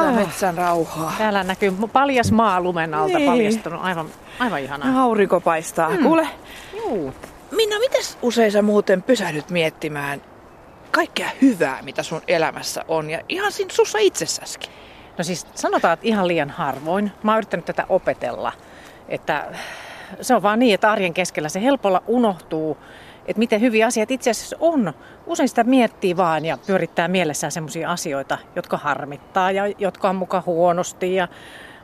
Oh, tätä Ah. metsän rauhaa. Täällä näkyy paljas maa lumen alta Niin. paljastunut. Aivan, aivan ihanaa. Aurinko paistaa. Mm. Kuule, Juu. Minna, mites usein sä muuten pysähdyt miettimään kaikkea hyvää, mitä sun elämässä on ja ihan siinä sussa itsessäskin? No siis sanotaan, että ihan liian harvoin. Mä oon yrittänyt tätä opetella. Että se on vaan niin, että arjen keskellä se helpolla unohtuu, että miten hyviä asiat itse asiassa on. Usein sitä miettii vaan ja pyörittää mielessään sellaisia asioita, jotka harmittaa ja jotka on muka huonosti. Ja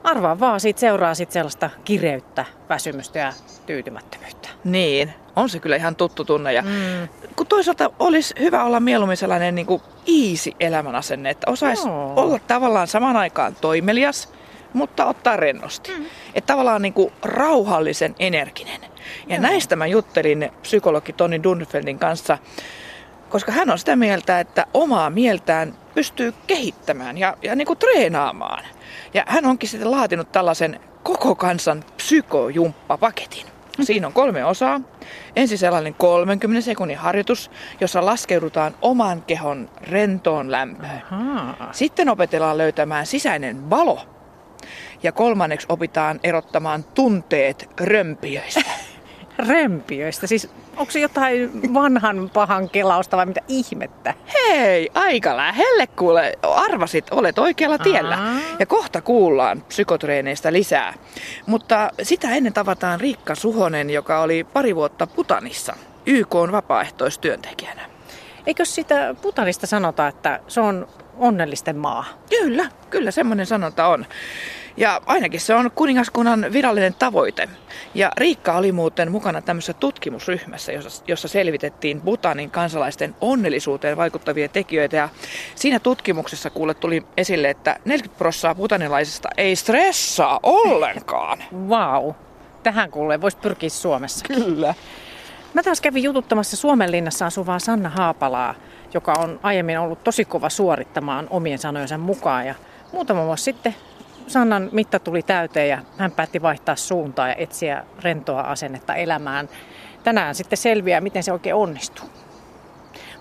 arvaa vaan, siitä seuraa sit sellaista kireyttä, väsymystä ja tyytymättömyyttä. Niin, on se kyllä ihan tuttu tunne. Ja mm. Kun toisaalta olisi hyvä olla mieluummin sellainen niin kuin easy elämänasenne, että osaisi olla tavallaan saman aikaan toimelias, mutta ottaa rennosti. Mm. Että tavallaan niin kuin rauhallisen energinen. Ja näistä mä juttelin psykologi Toni Dunfeldin kanssa, koska hän on sitä mieltä, että omaa mieltään pystyy kehittämään ja, ja niin kuin treenaamaan. Ja hän onkin sitten laatinut tällaisen koko kansan psykojumppapaketin. Siinä on kolme osaa. Ensin sellainen 30 sekunnin harjoitus, jossa laskeudutaan oman kehon rentoon lämpöön. Ahaa. Sitten opetellaan löytämään sisäinen valo. Ja kolmanneksi opitaan erottamaan tunteet römpiöistä. Rempiöistä. Siis onko se jotain vanhan pahan kelausta vai mitä ihmettä? Hei, aika lähelle kuule. Arvasit, olet oikealla tiellä. Aa. Ja kohta kuullaan psykotreeneistä lisää. Mutta sitä ennen tavataan Riikka Suhonen, joka oli pari vuotta Putanissa YK on vapaaehtoistyöntekijänä. Eikö sitä Putanista sanota, että se on onnellisten maa? Kyllä, kyllä semmoinen sanonta on. Ja ainakin se on kuningaskunnan virallinen tavoite. Ja Riikka oli muuten mukana tämmöisessä tutkimusryhmässä, jossa, jossa selvitettiin Butanin kansalaisten onnellisuuteen vaikuttavia tekijöitä. Ja siinä tutkimuksessa kuule tuli esille, että 40 prosenttia butanilaisista ei stressaa ollenkaan. Vau. Tähän kuulee voisi pyrkiä Suomessa. Kyllä. Mä taas kävin jututtamassa Suomenlinnassa asuvaa Sanna Haapalaa, joka on aiemmin ollut tosi kova suorittamaan omien sanojensa mukaan. Ja muutama vuosi sitten Sannan mitta tuli täyteen ja hän päätti vaihtaa suuntaa ja etsiä rentoa asennetta elämään. Tänään sitten selviää, miten se oikein onnistuu.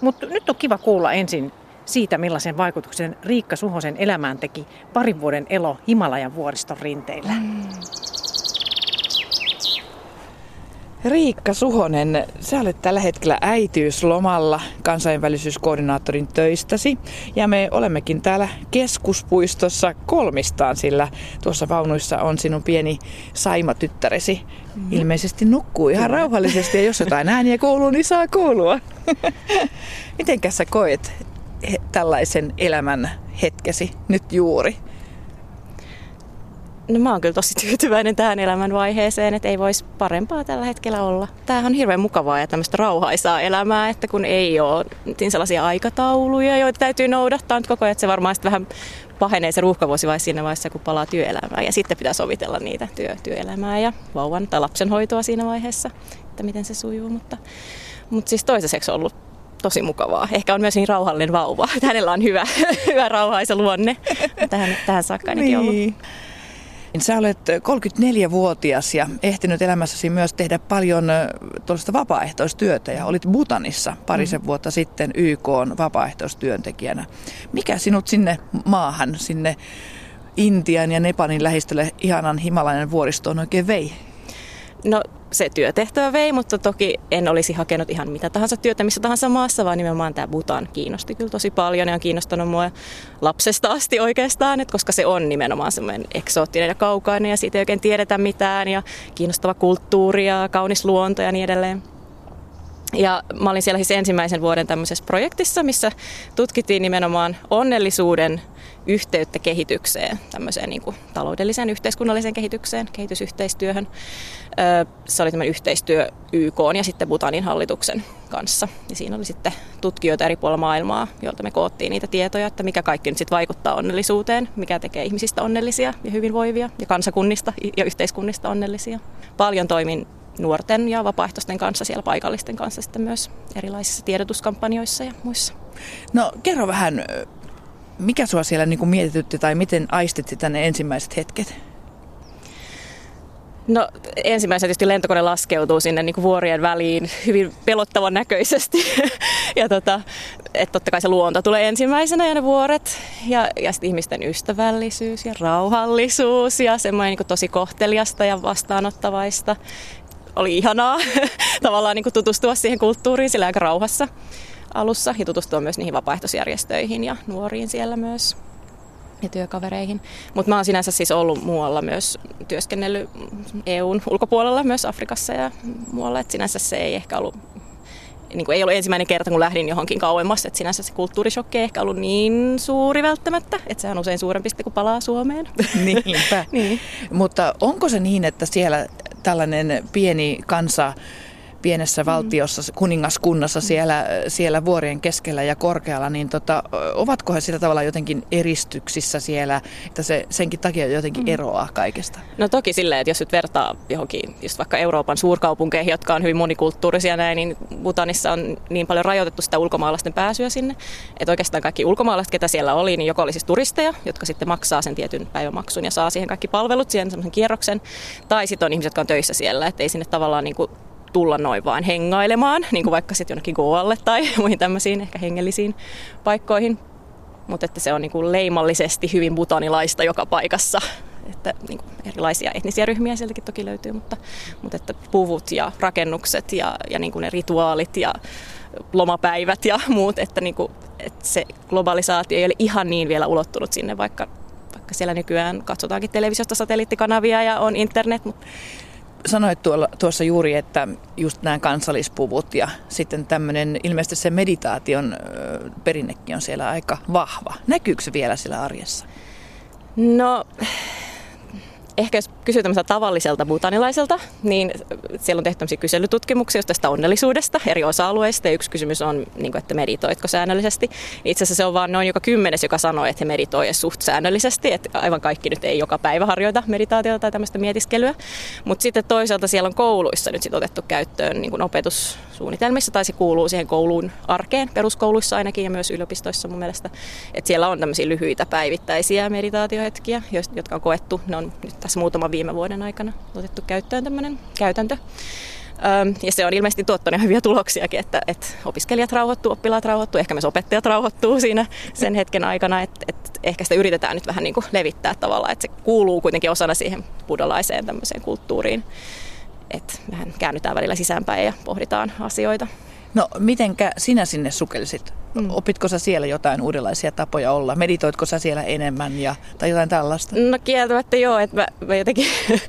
Mutta nyt on kiva kuulla ensin siitä, millaisen vaikutuksen Riikka Suhosen elämään teki parin vuoden elo Himalajan vuoriston rinteillä. Riikka Suhonen, sä olet tällä hetkellä äitiyslomalla kansainvälisyyskoordinaattorin töistäsi. Ja me olemmekin täällä keskuspuistossa kolmistaan, sillä tuossa vaunuissa on sinun pieni Saima-tyttäresi. Ilmeisesti nukkuu ihan rauhallisesti ja jos jotain ääniä kuuluu, niin saa kuulua. Mitenkäs sä koet tällaisen elämän hetkesi nyt juuri? No mä oon kyllä tosi tyytyväinen tähän elämänvaiheeseen, että ei voisi parempaa tällä hetkellä olla. Tämähän on hirveän mukavaa ja tämmöistä rauhaisaa elämää, että kun ei ole niin sellaisia aikatauluja, joita täytyy noudattaa nyt koko ajan, että se varmaan vähän pahenee se ruuhkavuosi siinä vaiheessa, kun palaa työelämään. Ja sitten pitää sovitella niitä työ, työelämää ja vauvan tai lapsenhoitoa siinä vaiheessa, että miten se sujuu. Mutta, mutta siis toisaiseksi on ollut tosi mukavaa. Ehkä on myös niin rauhallinen vauva, hänellä on hyvä, hyvä rauhaisa luonne. Tähän, tähän saakka ainakin ollut. Niin. Sä olet 34-vuotias ja ehtinyt elämässäsi myös tehdä paljon tuollaista vapaaehtoistyötä ja olit Butanissa parisen mm. vuotta sitten YK vapaaehtoistyöntekijänä. Mikä sinut sinne maahan, sinne Intian ja Nepalin lähistölle ihanan himalainen vuoristoon oikein vei? No se työtehtävä vei, mutta toki en olisi hakenut ihan mitä tahansa työtä missä tahansa maassa, vaan nimenomaan tämä Butan kiinnosti kyllä tosi paljon ja on kiinnostanut mua lapsesta asti oikeastaan, että koska se on nimenomaan semmoinen eksoottinen ja kaukainen ja siitä ei oikein tiedetä mitään ja kiinnostava kulttuuri ja kaunis luonto ja niin edelleen. Ja mä olin siellä siis ensimmäisen vuoden tämmöisessä projektissa, missä tutkittiin nimenomaan onnellisuuden yhteyttä kehitykseen, tämmöiseen niin kuin taloudelliseen yhteiskunnalliseen kehitykseen, kehitysyhteistyöhön. Se oli tämmöinen yhteistyö YK ja sitten Butanin hallituksen kanssa. Ja siinä oli sitten tutkijoita eri puolilla maailmaa, joilta me koottiin niitä tietoja, että mikä kaikki nyt sitten vaikuttaa onnellisuuteen, mikä tekee ihmisistä onnellisia ja hyvinvoivia ja kansakunnista ja yhteiskunnista onnellisia. Paljon toimin nuorten ja vapaaehtoisten kanssa, siellä paikallisten kanssa sitten myös erilaisissa tiedotuskampanjoissa ja muissa. No kerro vähän, mikä sua siellä niin kuin mietitytti tai miten aistit sitä ne ensimmäiset hetket? No ensimmäisenä tietysti lentokone laskeutuu sinne niin kuin vuorien väliin hyvin pelottavan näköisesti. ja tota, että totta kai se luonto tulee ensimmäisenä ja ne vuoret. Ja, ja sitten ihmisten ystävällisyys ja rauhallisuus ja semmoinen niin kuin tosi kohteliasta ja vastaanottavaista. Oli ihanaa tavallaan niin kuin tutustua siihen kulttuuriin sillä aika rauhassa alussa ja tutustua myös niihin vapaaehtoisjärjestöihin ja nuoriin siellä myös ja työkavereihin. Mutta mä oon sinänsä siis ollut muualla myös työskennellyt EUn ulkopuolella, myös Afrikassa ja muualla. Et sinänsä se ei ehkä ollut niin kuin ei ollut ensimmäinen kerta, kun lähdin johonkin kauemmas, että sinänsä se kulttuurishokki ei ehkä ollut niin suuri välttämättä, että se on usein suurempi kun palaa Suomeen. Niinpä. niin. Mutta onko se niin, että siellä tällainen pieni kansa pienessä mm. valtiossa, kuningaskunnassa siellä, siellä vuorien keskellä ja korkealla, niin tota, ovatko he sillä tavalla jotenkin eristyksissä siellä, että se senkin takia jotenkin mm. eroaa kaikesta? No toki silleen, että jos nyt vertaa johonkin just vaikka Euroopan suurkaupunkeihin, jotka on hyvin monikulttuurisia näin, niin Butanissa on niin paljon rajoitettu sitä ulkomaalaisten pääsyä sinne, että oikeastaan kaikki ulkomaalaiset, ketä siellä oli, niin joko oli siis turisteja, jotka sitten maksaa sen tietyn päivämaksun ja saa siihen kaikki palvelut, siihen semmoisen kierroksen, tai sitten on ihmiset, jotka on töissä siellä, että ei sinne tavallaan niin kuin tulla noin vaan hengailemaan, niin kuin vaikka sitten jonnekin Goalle tai muihin tämmöisiin ehkä hengellisiin paikkoihin. Mutta että se on niin kuin leimallisesti hyvin butanilaista joka paikassa. Että niin kuin erilaisia etnisiä ryhmiä sieltäkin toki löytyy, mutta, mutta että puvut ja rakennukset ja, ja niin kuin ne rituaalit ja lomapäivät ja muut, että, niin kuin, että se globalisaatio ei ole ihan niin vielä ulottunut sinne, vaikka, vaikka siellä nykyään katsotaankin televisiosta satelliittikanavia ja on internet, mutta sanoit tuolla, tuossa juuri, että just nämä kansallispuvut ja sitten tämmöinen, ilmeisesti se meditaation perinnekin on siellä aika vahva. Näkyykö se vielä siellä arjessa? No ehkä jos kysyy tavalliselta butanilaiselta, niin siellä on tehty kyselytutkimuksia tästä onnellisuudesta eri osa-alueista. Ja yksi kysymys on, niin kuin, että meditoitko säännöllisesti. Itse asiassa se on vain noin joka kymmenes, joka sanoo, että he meditoi suht säännöllisesti. Että aivan kaikki nyt ei joka päivä harjoita meditaatiota tai tämmöistä mietiskelyä. Mutta sitten toisaalta siellä on kouluissa nyt sit otettu käyttöön niin kuin opetussuunnitelmissa, tai se kuuluu siihen kouluun arkeen, peruskouluissa ainakin ja myös yliopistoissa mun mielestä. Että siellä on tämmöisiä lyhyitä päivittäisiä meditaatiohetkiä, jotka on koettu. Ne on nyt tässä muutaman viime vuoden aikana otettu käyttöön tämmöinen käytäntö. Ja se on ilmeisesti tuottanut hyviä tuloksiakin, että, että opiskelijat rauhoittuu, oppilaat rauhoittuu, ehkä myös opettajat rauhoittuu siinä sen hetken aikana, että, että ehkä sitä yritetään nyt vähän niin kuin levittää tavallaan, että se kuuluu kuitenkin osana siihen buddhalaiseen tämmöiseen kulttuuriin, että vähän käännytään välillä sisäänpäin ja pohditaan asioita. No, mitenkä sinä sinne sukellisit? Mm. Opitko sä siellä jotain uudenlaisia tapoja olla? Meditoitko sä siellä enemmän ja, tai jotain tällaista? No kieltämättä joo, että mä, mä jotenkin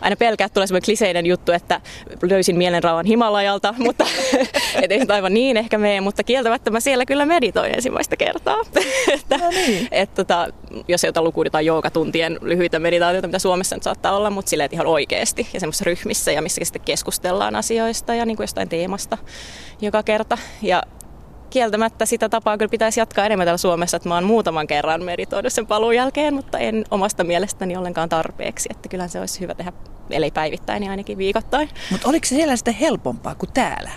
aina pelkää, että tulee semmoinen kliseinen juttu, että löysin mielenrauhan Himalajalta, mutta et ei aivan niin ehkä mene, mutta kieltämättä mä siellä kyllä meditoin ensimmäistä kertaa. että, no niin. et, tota, jos ei ota lukuun jotain joogatuntien lyhyitä meditaatioita, mitä Suomessa nyt saattaa olla, mutta silleen ihan oikeasti ja semmoisessa ryhmissä ja missä sitten keskustellaan asioista ja niin kuin jostain teemasta joka kerta. Ja kieltämättä sitä tapaa kyllä pitäisi jatkaa enemmän täällä Suomessa, että mä oon muutaman kerran meditoinut sen paluun jälkeen, mutta en omasta mielestäni ollenkaan tarpeeksi, että kyllähän se olisi hyvä tehdä, ellei päivittäin, niin ainakin viikoittain. Mutta oliko se siellä sitten helpompaa kuin täällä?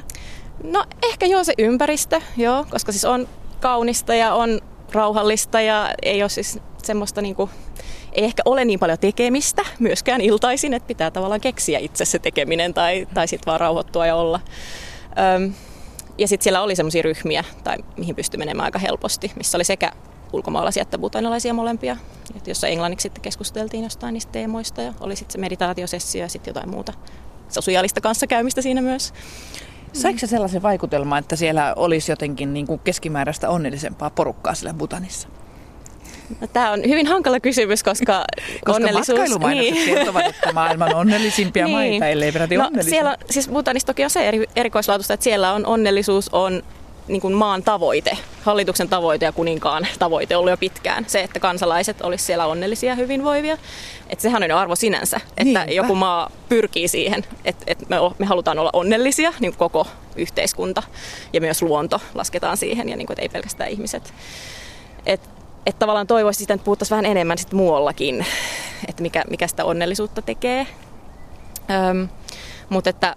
No ehkä joo se ympäristö, joo, koska siis on kaunista ja on rauhallista ja ei ole siis semmoista niinku, ei ehkä ole niin paljon tekemistä myöskään iltaisin, että pitää tavallaan keksiä itse se tekeminen tai, tai sitten vaan rauhoittua ja olla. Öm, ja sitten siellä oli semmoisia ryhmiä, tai mihin pystyi menemään aika helposti, missä oli sekä ulkomaalaisia että butanalaisia molempia, jossa englanniksi sitten keskusteltiin jostain niistä teemoista ja oli sitten se meditaatiosessio ja sitten jotain muuta sosiaalista kanssakäymistä siinä myös. Saiko se sellaisen vaikutelman, että siellä olisi jotenkin niin kuin keskimääräistä onnellisempaa porukkaa siellä Butanissa? No, tämä on hyvin hankala kysymys, koska, koska onnellisuus... niin. kertovat, että maailman onnellisimpia niin. maita, ellei peräti no, siellä, siis Butanissa toki on se eri, erikoislaatusta, että siellä on onnellisuus on niin kuin maan tavoite, hallituksen tavoite ja kuninkaan tavoite ollut jo pitkään. Se, että kansalaiset olisivat siellä onnellisia ja hyvinvoivia. Että sehän on arvo sinänsä, että Niinpä. joku maa pyrkii siihen, että, että me, me halutaan olla onnellisia, niin koko yhteiskunta ja myös luonto lasketaan siihen ja niin kuin, että ei pelkästään ihmiset. Et että tavallaan toivoisin sitä, että puhuttaisiin vähän enemmän sit muuallakin, että mikä, mikä sitä onnellisuutta tekee. Öm, mutta että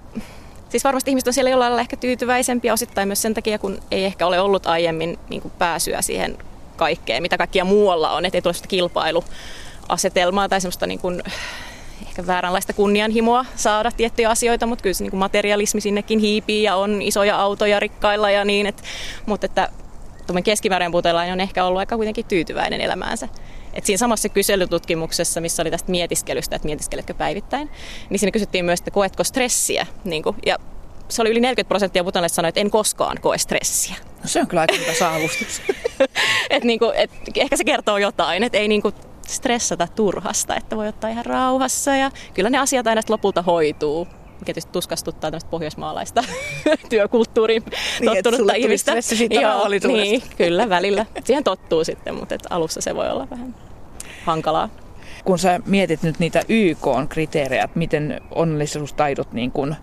siis varmasti ihmiset on siellä jollain lailla ehkä tyytyväisempiä osittain myös sen takia, kun ei ehkä ole ollut aiemmin niin pääsyä siihen kaikkeen, mitä kaikkia muualla on, että ei tule sitä kilpailu asetelmaa tai semmoista niin kuin, ehkä vääränlaista kunnianhimoa saada tiettyjä asioita, mutta kyllä se niin kuin materialismi sinnekin hiipii ja on isoja autoja rikkailla ja niin, että, mutta että keskimääräinen putelainen on ehkä ollut aika kuitenkin tyytyväinen elämäänsä. Et siinä samassa kyselytutkimuksessa, missä oli tästä mietiskelystä, että mietiskeletkö päivittäin, niin siinä kysyttiin myös, että koetko stressiä. Niin kuin, ja se oli yli 40 prosenttia putanlaisista sanoi, että en koskaan koe stressiä. No se on kyllä aika saavustus. et niin kuin, et ehkä se kertoo jotain, että ei niin kuin stressata turhasta, että voi ottaa ihan rauhassa ja kyllä ne asiat aina lopulta hoituu mikä tietysti tuskastuttaa tämmöistä pohjoismaalaista työkulttuuriin niin, tottunutta ihmistä. Joo, niin, kyllä välillä. Siihen tottuu sitten, mutta et alussa se voi olla vähän hankalaa. Kun sä mietit nyt niitä YK-kriteerejä, miten onnellisuustaidot niin kun,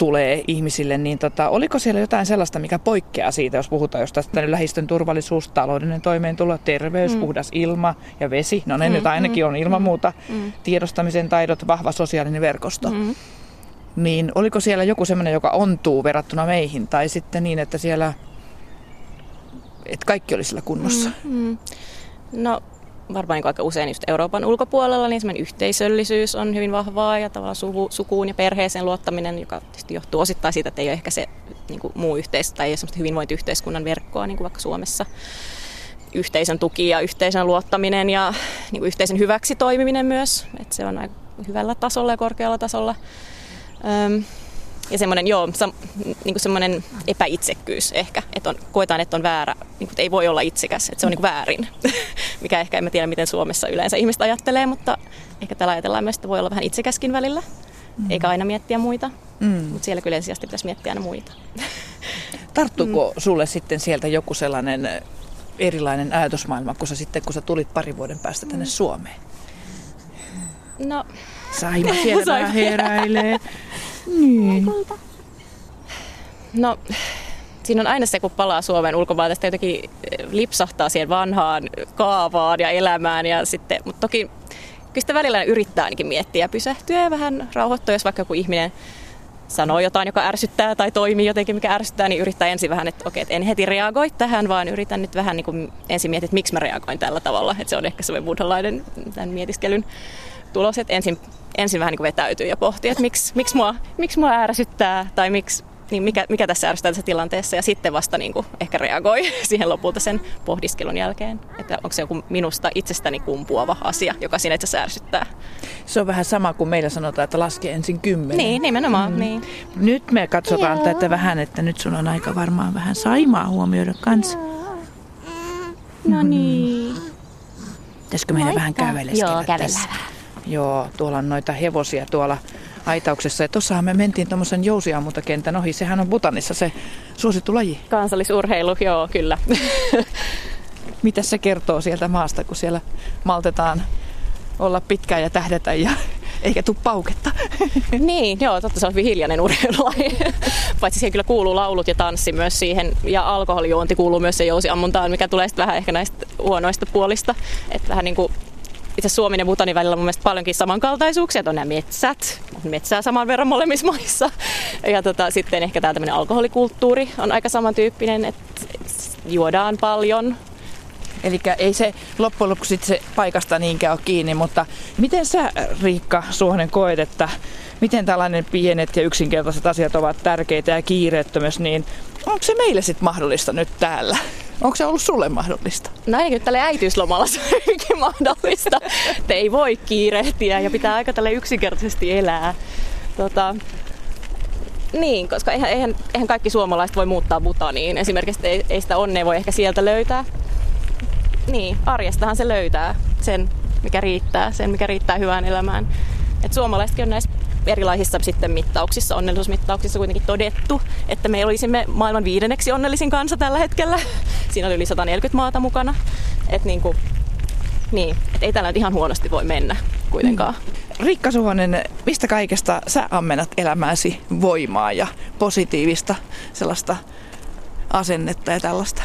tulee ihmisille, niin tota, oliko siellä jotain sellaista, mikä poikkeaa siitä, jos puhutaan jostain tästä lähistön turvallisuus, taloudellinen toimeentulo, terveys, mm. puhdas ilma ja vesi. No ne mm, nyt ainakin mm, on ilman mm, muuta. Mm. Tiedostamisen taidot, vahva sosiaalinen verkosto. Mm. Niin oliko siellä joku sellainen, joka ontuu verrattuna meihin, tai sitten niin, että siellä, että kaikki oli sillä kunnossa? Mm, mm. No varmaan niin aika usein just Euroopan ulkopuolella, niin semmoinen yhteisöllisyys on hyvin vahvaa ja tavallaan suvu, sukuun ja perheeseen luottaminen, joka tietysti johtuu osittain siitä, että ei ole ehkä se niin kuin muu yhteis- tai ei ole semmoista hyvinvointiyhteiskunnan verkkoa niin kuin vaikka Suomessa. Yhteisön tuki ja yhteisön luottaminen ja niin kuin yhteisen hyväksi toimiminen myös, että se on aika hyvällä tasolla ja korkealla tasolla. Öm, ja semmoinen, joo, sam, niin kuin semmoinen epäitsekkyys ehkä, että on, koetaan, että on väärä, niin kuin, että ei voi olla itsekäs, että se on niin kuin väärin. Mikä ehkä, en mä tiedä miten Suomessa yleensä ihmiset ajattelee, mutta ehkä tällä ajatellaan myös, että voi olla vähän itsekäskin välillä, mm. eikä aina miettiä muita. Mm. Mutta siellä kyllä ensisijaisesti pitäisi miettiä aina muita. Tarttuuko mm. sulle sitten sieltä joku sellainen erilainen ajatusmaailma, kun sä sitten, kun sä tulit pari vuoden päästä tänne mm. Suomeen? No... Saima siellä heräilee. Niin. No, siinä on aina se, kun palaa Suomen ulkomailta, että jotenkin eh, lipsahtaa siihen vanhaan kaavaan ja elämään. Ja sitten, mutta toki kyllä sitä välillä yrittää ainakin miettiä ja pysähtyä ja vähän rauhoittua, jos vaikka joku ihminen sanoo jotain, joka ärsyttää tai toimii jotenkin, mikä ärsyttää, niin yrittää ensin vähän, että okei, että en heti reagoi tähän, vaan yritän nyt vähän niin kuin ensin miettiä, että miksi mä reagoin tällä tavalla. Että se on ehkä semmoinen buddhalainen tämän mietiskelyn tulos, että ensin ensin vähän niin kuin vetäytyy ja pohtii, että miksi, miksi, mua, miksi mua ärsyttää tai miksi, niin mikä, mikä tässä ärsyttää tässä tilanteessa ja sitten vasta niin kuin ehkä reagoi siihen lopulta sen pohdiskelun jälkeen. Että onko se joku minusta itsestäni kumpuava asia, joka siinä itse asiassa ärsyttää. Se on vähän sama kuin meillä sanotaan, että laske ensin kymmenen. Niin, nimenomaan. Mm. Niin. Nyt me katsotaan Joo. tätä vähän, että nyt sun on aika varmaan vähän saimaa huomioida kanssa. No niin. Pitäisikö meidän vähän käveleskellä Joo, kävellään vähän. Joo, tuolla on noita hevosia tuolla aitauksessa. Ja tuossahan me mentiin tuommoisen jousiammuntakentän ohi. Sehän on Butanissa se suosittu laji. Kansallisurheilu, joo, kyllä. Mitä se kertoo sieltä maasta, kun siellä maltetaan olla pitkään ja tähdätä ja eikä tuu pauketta. niin, joo, totta se on hyvin hiljainen urheilulaji. Paitsi siihen kyllä kuuluu laulut ja tanssi myös siihen. Ja alkoholijuonti kuuluu myös se jousiammuntaan, mikä tulee sitten vähän ehkä näistä huonoista puolista. Että vähän niin kuin itse Suomen ja Butanin välillä on mun mielestä paljonkin samankaltaisuuksia, että on nämä metsät, on metsää saman verran molemmissa maissa. Ja tota, sitten ehkä tämä tämmöinen alkoholikulttuuri on aika samantyyppinen, että juodaan paljon, Eli ei se loppujen lopuksi se paikasta niinkään ole kiinni, mutta miten sä Riikka Suonen koet, että miten tällainen pienet ja yksinkertaiset asiat ovat tärkeitä ja kiireettömyys, niin onko se meille sitten mahdollista nyt täällä? Onko se ollut sulle mahdollista? No ainakin tälle äitiyslomalla se on mahdollista. Te ei voi kiirehtiä ja pitää aika tälle yksinkertaisesti elää. Tota, niin, koska eihän, eihän, eihän kaikki suomalaiset voi muuttaa Butaniin. Esimerkiksi ei, ei sitä onnea voi ehkä sieltä löytää. Niin, arjestahan se löytää sen, mikä riittää, sen, mikä riittää hyvään elämään. Et suomalaisetkin on näissä erilaisissa sitten mittauksissa, onnellisuusmittauksissa kuitenkin todettu, että me olisimme maailman viidenneksi onnellisin kansa tällä hetkellä. Siinä oli yli 140 maata mukana. Et niin kuin, niin, et ei tällä ihan huonosti voi mennä kuitenkaan. Mm. Riikka Suhonen, mistä kaikesta sä ammennat elämääsi voimaa ja positiivista sellaista asennetta ja tällaista?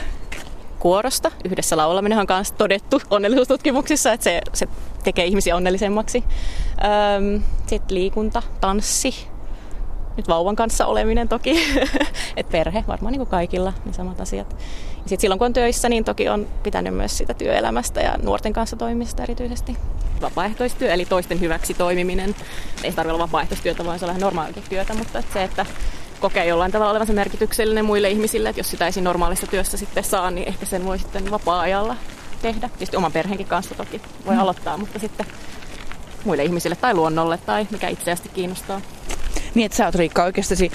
Kuorosta. Yhdessä laulaminen on myös todettu onnellisuustutkimuksissa, että se, se tekee ihmisiä onnellisemmaksi. Sitten liikunta, tanssi, nyt vauvan kanssa oleminen toki, että perhe, varmaan niin kuin kaikilla ne samat asiat. Sitten silloin kun on töissä, niin toki on pitänyt myös sitä työelämästä ja nuorten kanssa toimimista erityisesti. Vapaaehtoistyö, eli toisten hyväksi toimiminen. Ei tarvitse olla vapaaehtoistyötä, vaan se olla ihan työtä, mutta että se, että kokee jollain tavalla olevansa merkityksellinen muille ihmisille, että jos sitä ei siinä normaalissa työssä sitten saa, niin ehkä sen voi sitten vapaa-ajalla tehdä. Tietysti oman perheenkin kanssa toki voi mm. aloittaa, mutta sitten muille ihmisille tai luonnolle tai mikä itseästi kiinnostaa. Niin, että sä oot Riikka oikeastaan,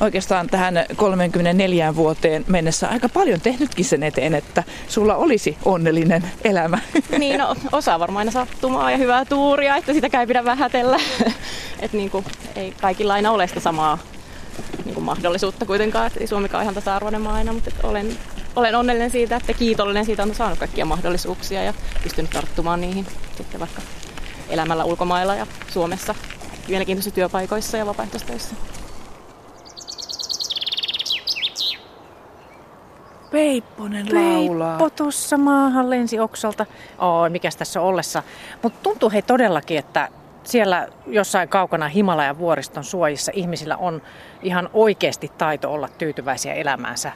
oikeastaan tähän 34 vuoteen mennessä aika paljon tehnytkin sen eteen, että sulla olisi onnellinen elämä. Niin, no osa varmaan aina sattumaa ja hyvää tuuria, että sitä ei pidä vähätellä. että niin kuin, ei kaikilla aina ole sitä samaa mahdollisuutta kuitenkaan, että ei Suomikaan ihan tasa-arvoinen maa aina, mutta olen, olen onnellinen siitä, että kiitollinen siitä, on saanut kaikkia mahdollisuuksia ja pystynyt tarttumaan niihin sitten vaikka elämällä ulkomailla ja Suomessa mielenkiintoisissa työpaikoissa ja vapaaehtoistöissä. Peipponen laulaa. Peippo tuossa maahan lensi oksalta. Oi, mikäs tässä on ollessa. Mutta tuntuu hei todellakin, että siellä jossain kaukana Himalajan vuoriston suojissa ihmisillä on ihan oikeasti taito olla tyytyväisiä elämäänsä.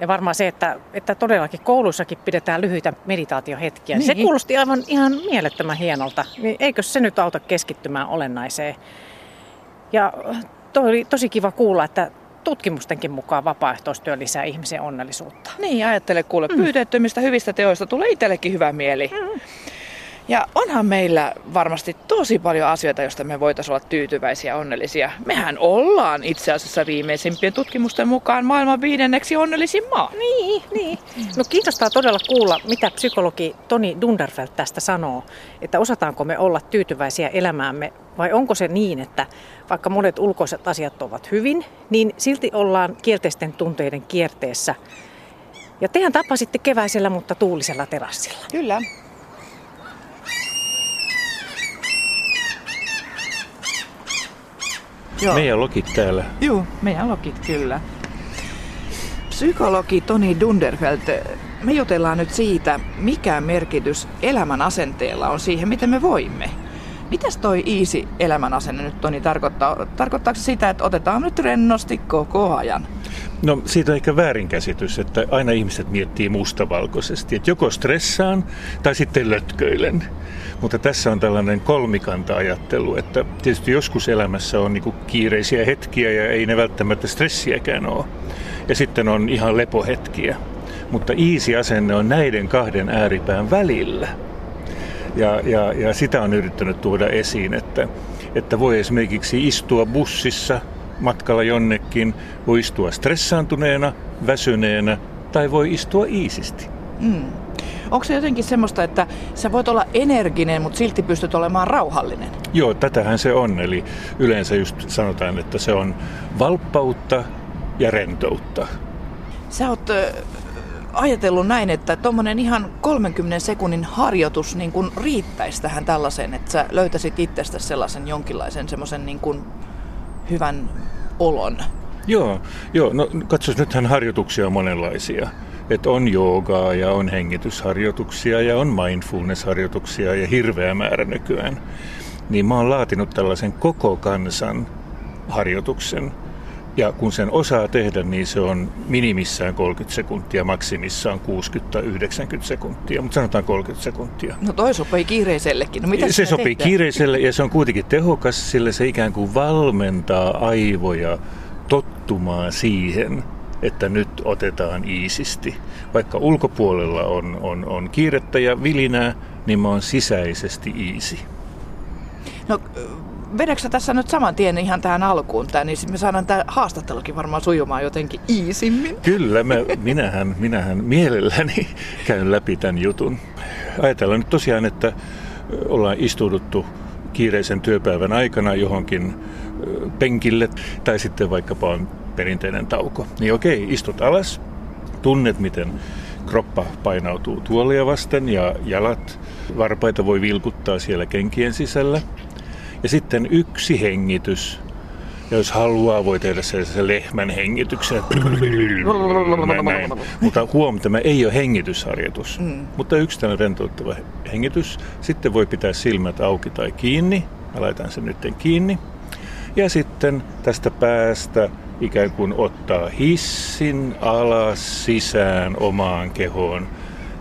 Ja varmaan se, että, että todellakin koulussakin pidetään lyhyitä meditaatiohetkiä. Niin. Se kuulosti aivan ihan mielettömän hienolta. Niin eikö se nyt auta keskittymään olennaiseen? Ja toi oli tosi kiva kuulla, että tutkimustenkin mukaan vapaaehtoistyö lisää ihmisen onnellisuutta. Niin, ajattele kuule, mm. pyytettömistä hyvistä teoista tulee itsellekin hyvä mieli. Mm. Ja onhan meillä varmasti tosi paljon asioita, joista me voitaisiin olla tyytyväisiä ja onnellisia. Mehän ollaan itse asiassa viimeisimpien tutkimusten mukaan maailman viidenneksi onnellisin maa. Niin, niin. No kiinnostaa todella kuulla, mitä psykologi Toni Dunderfeld tästä sanoo. Että osataanko me olla tyytyväisiä elämäämme vai onko se niin, että vaikka monet ulkoiset asiat ovat hyvin, niin silti ollaan kielteisten tunteiden kierteessä. Ja tehän tapasitte keväisellä, mutta tuulisella terassilla. Kyllä. Joo. Meidän lokit täällä. Joo, meidän lokit kyllä. Psykologi Toni Dunderfeld, me jutellaan nyt siitä, mikä merkitys elämän asenteella on siihen, miten me voimme. Mitäs toi easy elämän asenne nyt Toni tarkoittaa? Tarkoittaako se sitä, että otetaan nyt rennosti koko ajan? No siitä on ehkä väärinkäsitys, että aina ihmiset miettii mustavalkoisesti, että joko stressaan tai sitten lötköilen. Mutta tässä on tällainen kolmikanta-ajattelu, että tietysti joskus elämässä on niinku kiireisiä hetkiä ja ei ne välttämättä stressiäkään ole. Ja sitten on ihan lepohetkiä. Mutta easy asenne on näiden kahden ääripään välillä. Ja, ja, ja sitä on yrittänyt tuoda esiin, että, että voi esimerkiksi istua bussissa matkalla jonnekin, voi istua stressaantuneena, väsyneenä tai voi istua iisisti. Mm. Onko se jotenkin semmoista, että sä voit olla energinen, mutta silti pystyt olemaan rauhallinen? Joo, tätähän se on. Eli yleensä just sanotaan, että se on valppautta ja rentoutta. Sä oot ajatellut näin, että tuommoinen ihan 30 sekunnin harjoitus niin kun riittäisi tähän tällaiseen, että sä löytäisit itsestä sellaisen jonkinlaisen semmoisen niin kun hyvän olon? Joo, joo. no katsos, nythän harjoituksia on monenlaisia. Et on joogaa ja on hengitysharjoituksia ja on mindfulness-harjoituksia ja hirveä määrä nykyään. Niin mä oon laatinut tällaisen koko kansan harjoituksen. Ja kun sen osaa tehdä, niin se on minimissään 30 sekuntia, maksimissaan 60-90 sekuntia, mutta sanotaan 30 sekuntia. No toi sopii kiireisellekin. No mitä se sopii tehdään? kiireiselle ja se on kuitenkin tehokas, sillä se ikään kuin valmentaa aivoja tottumaan siihen, että nyt otetaan iisisti. Vaikka ulkopuolella on, on, on kiirettä ja vilinää, niin mä oon sisäisesti iisi. No vedäksä tässä nyt saman tien ihan tähän alkuun tämä, niin me saadaan tämä haastattelukin varmaan sujumaan jotenkin iisimmin. Kyllä, mä, minähän, minähän mielelläni käyn läpi tämän jutun. Ajatellaan nyt tosiaan, että ollaan istuduttu kiireisen työpäivän aikana johonkin penkille tai sitten vaikkapa on perinteinen tauko. Niin okei, istut alas, tunnet miten kroppa painautuu tuolia vasten ja jalat, varpaita voi vilkuttaa siellä kenkien sisällä. Ja sitten yksi hengitys. Ja jos haluaa, voi tehdä sellaisen lehmän hengityksen. Näin. Mutta huom, tämä ei ole hengitysharjoitus. Mm. Mutta yksi tällainen rentouttava hengitys. Sitten voi pitää silmät auki tai kiinni. Mä laitan sen nyt kiinni. Ja sitten tästä päästä ikään kuin ottaa hissin alas sisään omaan kehoon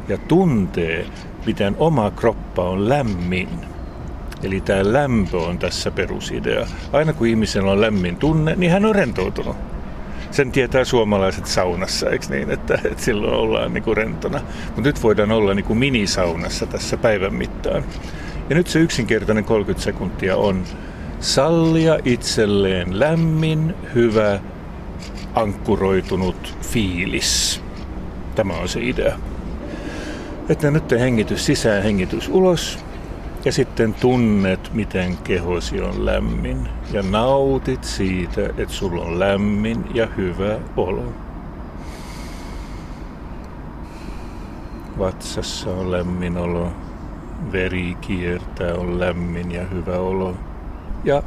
ja tuntee, miten oma kroppa on lämmin. Eli tämä lämpö on tässä perusidea. Aina kun ihmisellä on lämmin tunne, niin hän on rentoutunut. Sen tietää suomalaiset saunassa, eikö niin, että, että silloin ollaan niin kuin rentona. Mutta nyt voidaan olla niin kuin minisaunassa tässä päivän mittaan. Ja nyt se yksinkertainen 30 sekuntia on sallia itselleen lämmin, hyvä, ankkuroitunut fiilis. Tämä on se idea. Että nyt hengitys sisään, hengitys ulos. Ja sitten tunnet, miten kehosi on lämmin. Ja nautit siitä, että sulla on lämmin ja hyvä olo. Vatsassa on lämmin olo. Veri kiertää, on lämmin ja hyvä olo. Ja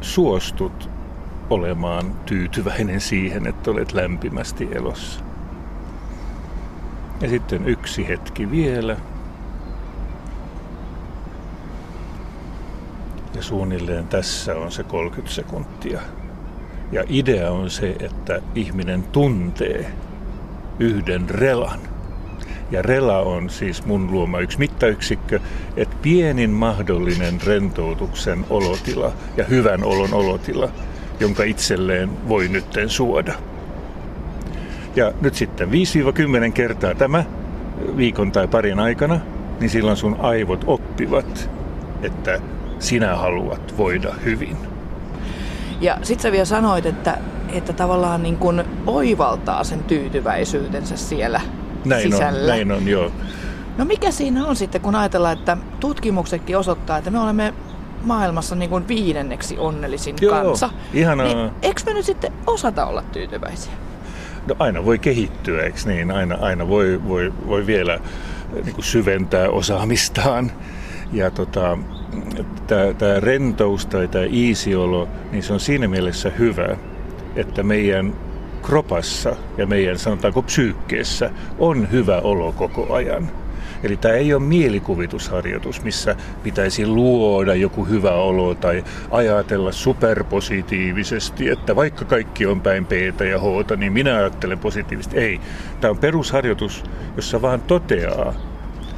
suostut olemaan tyytyväinen siihen, että olet lämpimästi elossa. Ja sitten yksi hetki vielä. Ja suunnilleen tässä on se 30 sekuntia. Ja idea on se, että ihminen tuntee yhden relan. Ja rela on siis mun luoma yksi mittayksikkö, että pienin mahdollinen rentoutuksen olotila ja hyvän olon olotila, jonka itselleen voi nytten suoda. Ja nyt sitten 5-10 kertaa tämä viikon tai parin aikana, niin silloin sun aivot oppivat, että sinä haluat voida hyvin. Ja sit sä vielä sanoit, että, että tavallaan niin kuin oivaltaa sen tyytyväisyytensä siellä näin sisällä. On, näin on, joo. No mikä siinä on sitten, kun ajatellaan, että tutkimuksetkin osoittaa, että me olemme maailmassa niin kuin viidenneksi onnellisin Joo, kansa. ihanaa. Niin, eikö me nyt sitten osata olla tyytyväisiä? No aina voi kehittyä, eikö niin? Aina, aina voi, voi, voi vielä niin kuin syventää osaamistaan. Ja tota, tämä rentous tai tämä iisiolo, niin se on siinä mielessä hyvä, että meidän kropassa ja meidän sanotaanko psyykkeessä on hyvä olo koko ajan. Eli tämä ei ole mielikuvitusharjoitus, missä pitäisi luoda joku hyvä olo tai ajatella superpositiivisesti, että vaikka kaikki on päin p ja h niin minä ajattelen positiivisesti. Ei. Tämä on perusharjoitus, jossa vaan toteaa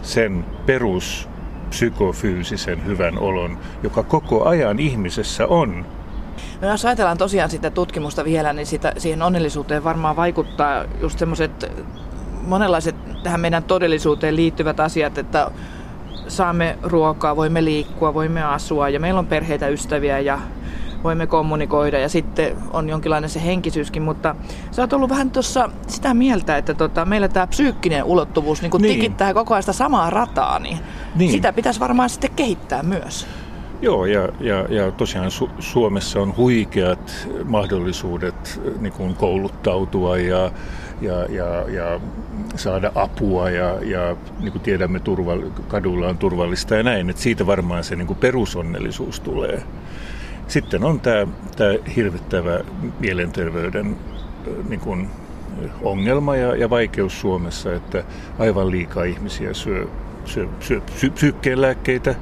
sen perus psykofyysisen hyvän olon, joka koko ajan ihmisessä on. No jos ajatellaan tosiaan sitä tutkimusta vielä, niin sitä, siihen onnellisuuteen varmaan vaikuttaa just semmoiset monenlaiset tähän meidän todellisuuteen liittyvät asiat, että saamme ruokaa, voimme liikkua, voimme asua ja meillä on perheitä, ystäviä ja voimme kommunikoida ja sitten on jonkinlainen se henkisyyskin, mutta sä oot ollut vähän tuossa sitä mieltä, että tota, meillä tämä psyykkinen ulottuvuus niin niin. tikittää koko ajan sitä samaa rataa, niin, niin sitä pitäisi varmaan sitten kehittää myös. Joo, ja, ja, ja tosiaan Su- Suomessa on huikeat mahdollisuudet niin kuin kouluttautua ja, ja, ja, ja saada apua ja, ja niin kuin tiedämme, turva, kadulla on turvallista ja näin. Että siitä varmaan se niin kuin perusonnellisuus tulee. Sitten on tämä, tämä hirvittävä mielenterveyden niin kuin ongelma ja, ja vaikeus Suomessa, että aivan liikaa ihmisiä syö, syö, syö psy, psyykkeen lääkkeitä.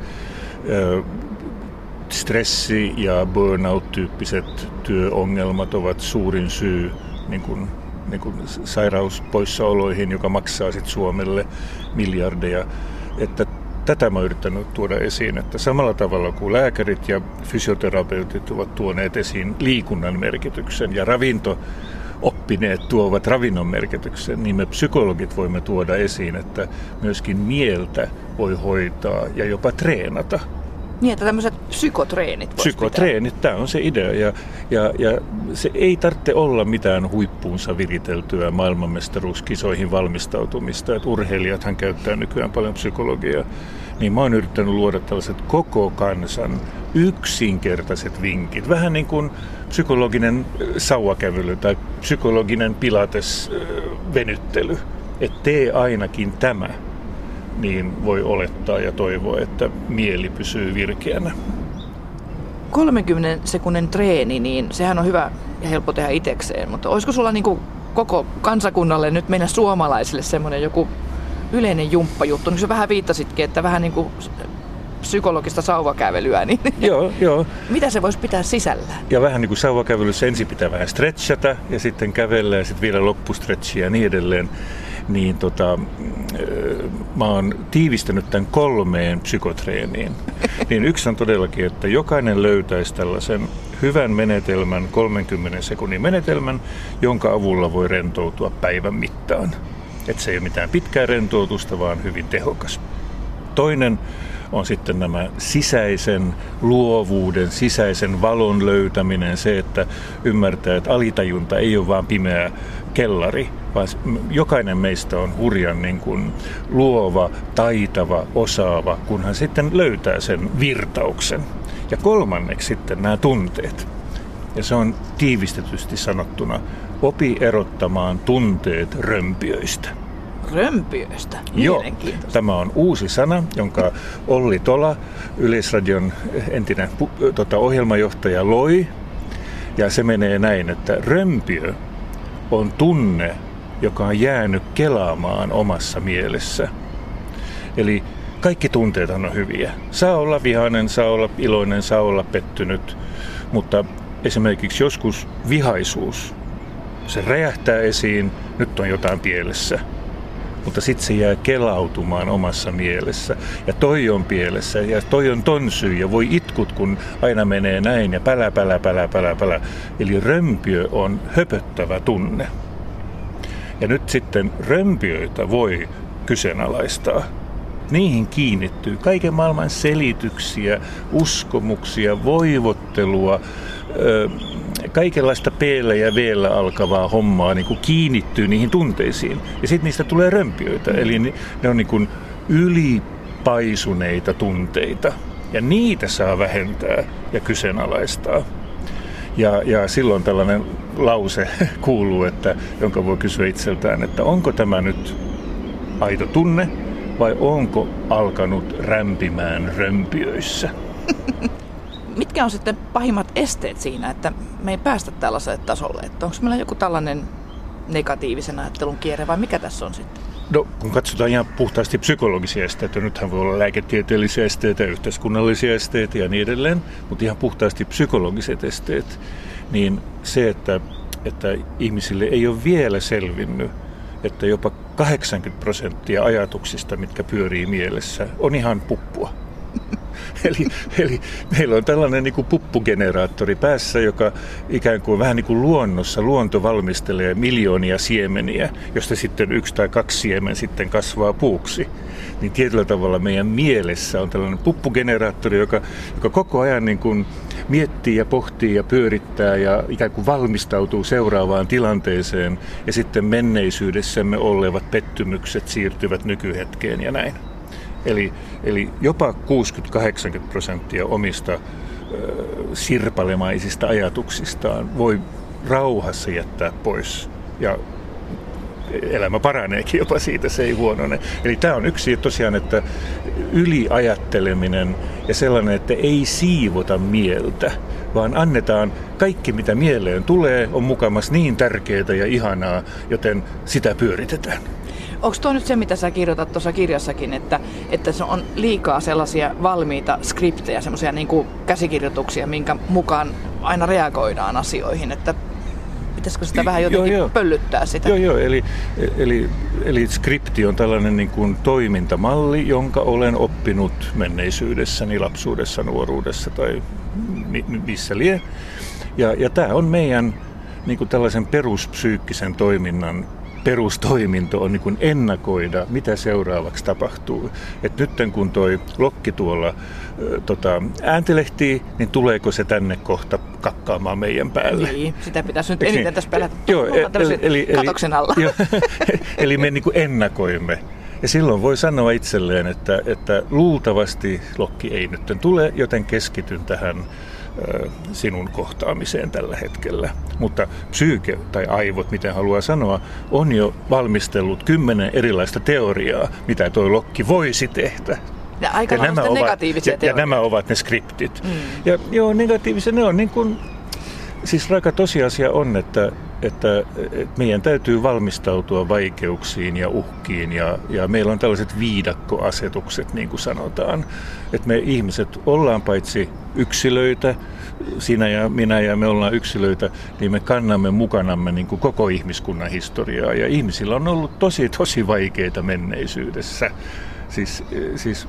Stressi ja burnout-tyyppiset työongelmat ovat suurin syy niin kuin, niin kuin sairauspoissaoloihin, joka maksaa sitten Suomelle miljardeja. Että tätä mä oon yrittänyt tuoda esiin, että samalla tavalla kuin lääkärit ja fysioterapeutit ovat tuoneet esiin liikunnan merkityksen ja ravinto oppineet tuovat ravinnon merkityksen, niin me psykologit voimme tuoda esiin, että myöskin mieltä voi hoitaa ja jopa treenata. Niin, että tämmöiset psykotreenit Psykotreenit, pitää. tämä on se idea. Ja, ja, ja se ei tarvitse olla mitään huippuunsa viriteltyä maailmanmestaruuskisoihin valmistautumista. Että urheilijathan käyttää nykyään paljon psykologiaa. Niin mä oon yrittänyt luoda tällaiset koko kansan yksinkertaiset vinkit. Vähän niin kuin psykologinen sauvakävely tai psykologinen pilates-venyttely. Että tee ainakin tämä niin voi olettaa ja toivoa, että mieli pysyy virkeänä. 30 sekunnin treeni, niin sehän on hyvä ja helppo tehdä itsekseen, mutta olisiko sulla niin kuin koko kansakunnalle, nyt meidän suomalaisille semmoinen joku yleinen jumppajuttu, niin sä vähän viittasitkin, että vähän niin kuin psykologista sauvakävelyä, niin Joo, joo. mitä se voisi pitää sisällään? Ja vähän niin kuin sauvakävelyssä ensin pitää vähän stretchata ja sitten kävellä ja sitten vielä loppustretchiä ja niin edelleen. Niin tota, ö, mä oon tiivistänyt tämän kolmeen psykotreeniin. Niin yksi on todellakin, että jokainen löytäisi tällaisen hyvän menetelmän, 30 sekunnin menetelmän, jonka avulla voi rentoutua päivän mittaan. Että se ei ole mitään pitkää rentoutusta, vaan hyvin tehokas. Toinen on sitten nämä sisäisen luovuuden, sisäisen valon löytäminen, se, että ymmärtää, että alitajunta ei ole vain pimeä kellari, vaan jokainen meistä on hurjan niin kuin luova, taitava, osaava, kunhan sitten löytää sen virtauksen. Ja kolmanneksi sitten nämä tunteet. Ja se on tiivistetysti sanottuna, opi erottamaan tunteet römpiöistä. Römpiöistä. Joo, tämä on uusi sana, jonka Olli Tola, Yleisradion entinen tota, ohjelmajohtaja, loi. Ja se menee näin, että römpiö on tunne, joka on jäänyt kelaamaan omassa mielessä. Eli kaikki tunteet on hyviä. Saa olla vihainen, saa olla iloinen, saa olla pettynyt, mutta esimerkiksi joskus vihaisuus, se räjähtää esiin, nyt on jotain pielessä mutta sitten se jää kelautumaan omassa mielessä. Ja toi on pielessä ja toi on ton syy ja voi itkut, kun aina menee näin ja pälä, pälä, pälä, pälä, pälä. Eli römpiö on höpöttävä tunne. Ja nyt sitten römpiöitä voi kyseenalaistaa. Niihin kiinnittyy kaiken maailman selityksiä, uskomuksia, voivottelua, ö, kaikenlaista p ja v alkavaa hommaa niin kuin kiinnittyy niihin tunteisiin. Ja sitten niistä tulee römpiöitä, eli ne, ne on niin kuin ylipaisuneita tunteita. Ja niitä saa vähentää ja kyseenalaistaa. Ja, ja silloin tällainen lause kuuluu, että, jonka voi kysyä itseltään, että onko tämä nyt aito tunne vai onko alkanut rämpimään römpiöissä? Mitkä on sitten pahimmat esteet siinä, että me ei päästä tällaiselle tasolle? Että onko meillä joku tällainen negatiivisen ajattelun kierre vai mikä tässä on sitten? No, kun katsotaan ihan puhtaasti psykologisia esteitä, nythän voi olla lääketieteellisiä esteitä, yhteiskunnallisia esteitä ja niin edelleen, mutta ihan puhtaasti psykologiset esteet, niin se, että, että ihmisille ei ole vielä selvinnyt, että jopa 80 prosenttia ajatuksista, mitkä pyörii mielessä, on ihan puppua. Eli, eli meillä on tällainen niin kuin puppugeneraattori päässä, joka ikään kuin vähän niin kuin luonnossa, luonto valmistelee miljoonia siemeniä, josta sitten yksi tai kaksi siemen sitten kasvaa puuksi. Niin tietyllä tavalla meidän mielessä on tällainen puppugeneraattori, joka, joka koko ajan niin kuin miettii ja pohtii ja pyörittää ja ikään kuin valmistautuu seuraavaan tilanteeseen ja sitten menneisyydessämme olevat pettymykset siirtyvät nykyhetkeen ja näin. Eli, eli jopa 60-80 prosenttia omista ö, sirpalemaisista ajatuksistaan voi rauhassa jättää pois. Ja elämä paraneekin jopa siitä, se ei huonone. Eli tämä on yksi tosiaan, että yliajatteleminen ja sellainen, että ei siivota mieltä, vaan annetaan kaikki, mitä mieleen tulee, on mukamas niin tärkeää ja ihanaa, joten sitä pyöritetään. Onko tuo nyt se, mitä sä kirjoitat tuossa kirjassakin, että, että se on liikaa sellaisia valmiita skriptejä, semmoisia niin käsikirjoituksia, minkä mukaan aina reagoidaan asioihin, että pitäisikö sitä vähän jotenkin joo, joo. pöllyttää sitä? Joo, joo. Eli, eli, eli skripti on tällainen niin kuin toimintamalli, jonka olen oppinut menneisyydessäni, lapsuudessa, nuoruudessa tai missä lie. Ja, ja tämä on meidän niin kuin tällaisen peruspsyykkisen toiminnan perustoiminto on niin ennakoida, mitä seuraavaksi tapahtuu. Et nyt kun toi lokki tuolla tota, ääntelehtii, niin tuleeko se tänne kohta kakkaamaan meidän päälle? Niin, sitä pitäisi nyt eniten niin? tässä pelätä. Joo, eli, eli, katoksen alla. Jo, eli me niin ennakoimme. Ja silloin voi sanoa itselleen, että, että luultavasti lokki ei nyt tule, joten keskityn tähän sinun kohtaamiseen tällä hetkellä. Mutta psyyke tai aivot, miten haluaa sanoa, on jo valmistellut kymmenen erilaista teoriaa, mitä tuo lokki voisi tehdä. Ja aika ja nämä, ovat, negatiivisia ja, ja nämä ovat ne skriptit. Mm. Ja joo, negatiivisia ne on niin kuin, siis raika tosiasia on, että, että, että meidän täytyy valmistautua vaikeuksiin ja uhkiin ja, ja meillä on tällaiset viidakkoasetukset, niin kuin sanotaan. Että me ihmiset ollaan paitsi yksilöitä, sinä ja minä ja me ollaan yksilöitä, niin me kannamme mukanamme niin kuin koko ihmiskunnan historiaa. Ja ihmisillä on ollut tosi, tosi vaikeita menneisyydessä. Siis, siis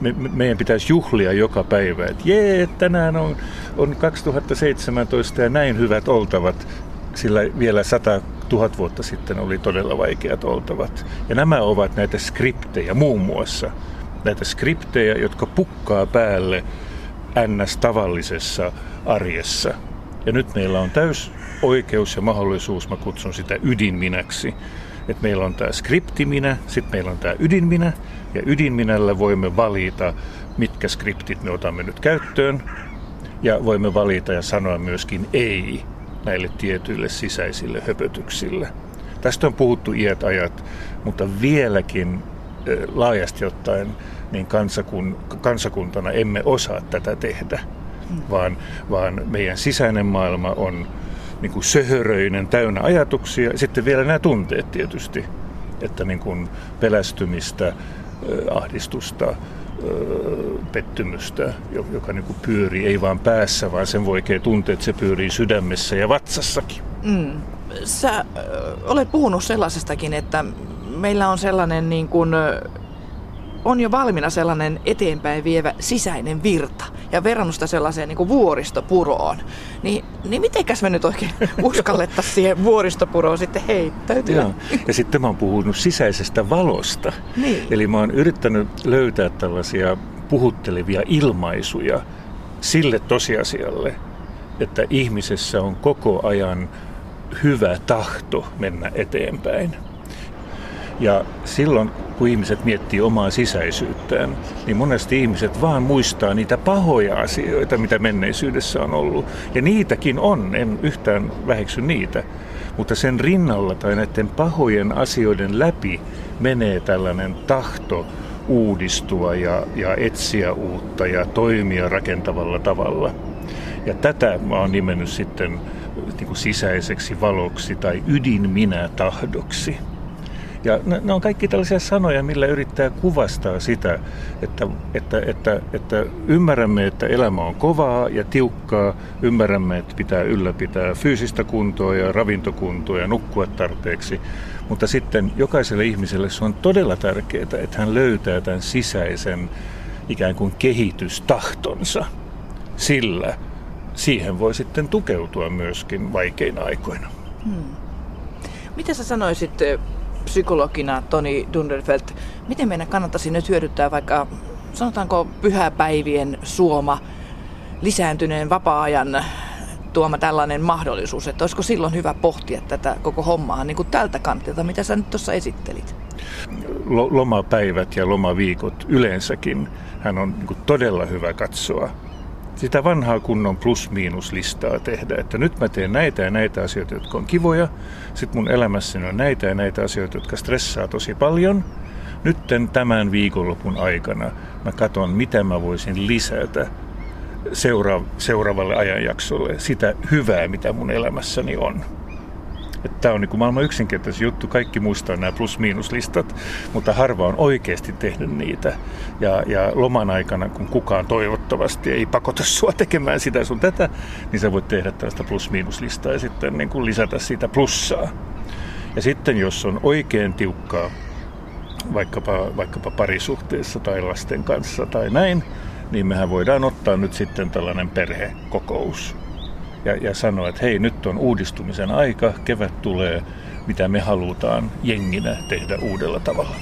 me, meidän pitäisi juhlia joka päivä, että jee, tänään on, on 2017 ja näin hyvät oltavat, sillä vielä 100 000 vuotta sitten oli todella vaikeat oltavat. Ja nämä ovat näitä skriptejä muun muassa. Näitä skriptejä, jotka pukkaa päälle ns. tavallisessa arjessa. Ja nyt meillä on täys oikeus ja mahdollisuus, mä kutsun sitä ydinminäksi, että meillä on tämä skriptiminä, sitten meillä on tämä ydinminä, ja ydinminällä voimme valita, mitkä skriptit me otamme nyt käyttöön, ja voimme valita ja sanoa myöskin ei näille tietyille sisäisille höpötyksille. Tästä on puhuttu iät ajat, mutta vieläkin laajasti ottaen niin kansakun, kansakuntana emme osaa tätä tehdä, vaan, vaan meidän sisäinen maailma on niin kuin söhöröinen, täynnä ajatuksia. Sitten vielä nämä tunteet tietysti, että niin kuin pelästymistä, ahdistusta, pettymystä, joka niin kuin pyörii ei vaan päässä, vaan sen voi tuntea, että se pyörii sydämessä ja vatsassakin. Mm. Sä olet puhunut sellaisestakin, että meillä on sellainen niin kuin on jo valmiina sellainen eteenpäin vievä sisäinen virta ja verrannut sitä sellaiseen niin kuin vuoristopuroon. Niin, niin mitenkäs me nyt oikein uskallettaisiin siihen vuoristopuroon sitten heittäytyä? Joo. Ja sitten mä oon puhunut sisäisestä valosta. Niin. Eli mä oon yrittänyt löytää tällaisia puhuttelevia ilmaisuja sille tosiasialle, että ihmisessä on koko ajan hyvä tahto mennä eteenpäin. Ja silloin, kun ihmiset miettii omaa sisäisyyttään, niin monesti ihmiset vaan muistaa niitä pahoja asioita, mitä menneisyydessä on ollut. Ja niitäkin on, en yhtään väheksy niitä. Mutta sen rinnalla tai näiden pahojen asioiden läpi menee tällainen tahto uudistua ja, ja etsiä uutta ja toimia rakentavalla tavalla. Ja tätä mä oon nimennyt sitten niin kuin sisäiseksi valoksi tai ydinminä tahdoksi. Ja ne, ne on kaikki tällaisia sanoja, millä yrittää kuvastaa sitä, että, että, että, että ymmärrämme, että elämä on kovaa ja tiukkaa, ymmärrämme, että pitää ylläpitää fyysistä kuntoa ja ravintokuntoa ja nukkua tarpeeksi, mutta sitten jokaiselle ihmiselle se on todella tärkeää, että hän löytää tämän sisäisen ikään kuin kehitystahtonsa. Sillä siihen voi sitten tukeutua myöskin vaikeina aikoina. Hmm. Mitä sä sanoisit psykologina Toni Dunderfeld, miten meidän kannattaisi nyt hyödyttää vaikka sanotaanko pyhäpäivien suoma lisääntyneen vapaa-ajan tuoma tällainen mahdollisuus, että olisiko silloin hyvä pohtia tätä koko hommaa niin kuin tältä kantilta, mitä sä nyt tuossa esittelit? Lomapäivät ja lomaviikot yleensäkin hän on niin todella hyvä katsoa sitä vanhaa kunnon plus-miinus-listaa tehdä, että nyt mä teen näitä ja näitä asioita, jotka on kivoja, sitten mun elämässäni on näitä ja näitä asioita, jotka stressaa tosi paljon. Nytten tämän viikonlopun aikana mä katson, mitä mä voisin lisätä seura- seuraavalle ajanjaksolle, sitä hyvää, mitä mun elämässäni on. Tämä on niin maailman yksinkertaisin juttu. Kaikki muistaa nämä plus-miinus-listat, mutta harva on oikeasti tehnyt niitä. Ja, ja loman aikana, kun kukaan toivottavasti ei pakota sua tekemään sitä sun tätä, niin sä voit tehdä tällaista plus-miinus-listaa ja sitten niin kuin lisätä siitä plussaa. Ja sitten jos on oikein tiukkaa, vaikkapa, vaikkapa parisuhteessa tai lasten kanssa tai näin, niin mehän voidaan ottaa nyt sitten tällainen perhekokous ja, ja sanoa, että hei, nyt on uudistumisen aika, kevät tulee, mitä me halutaan jenginä tehdä uudella tavalla.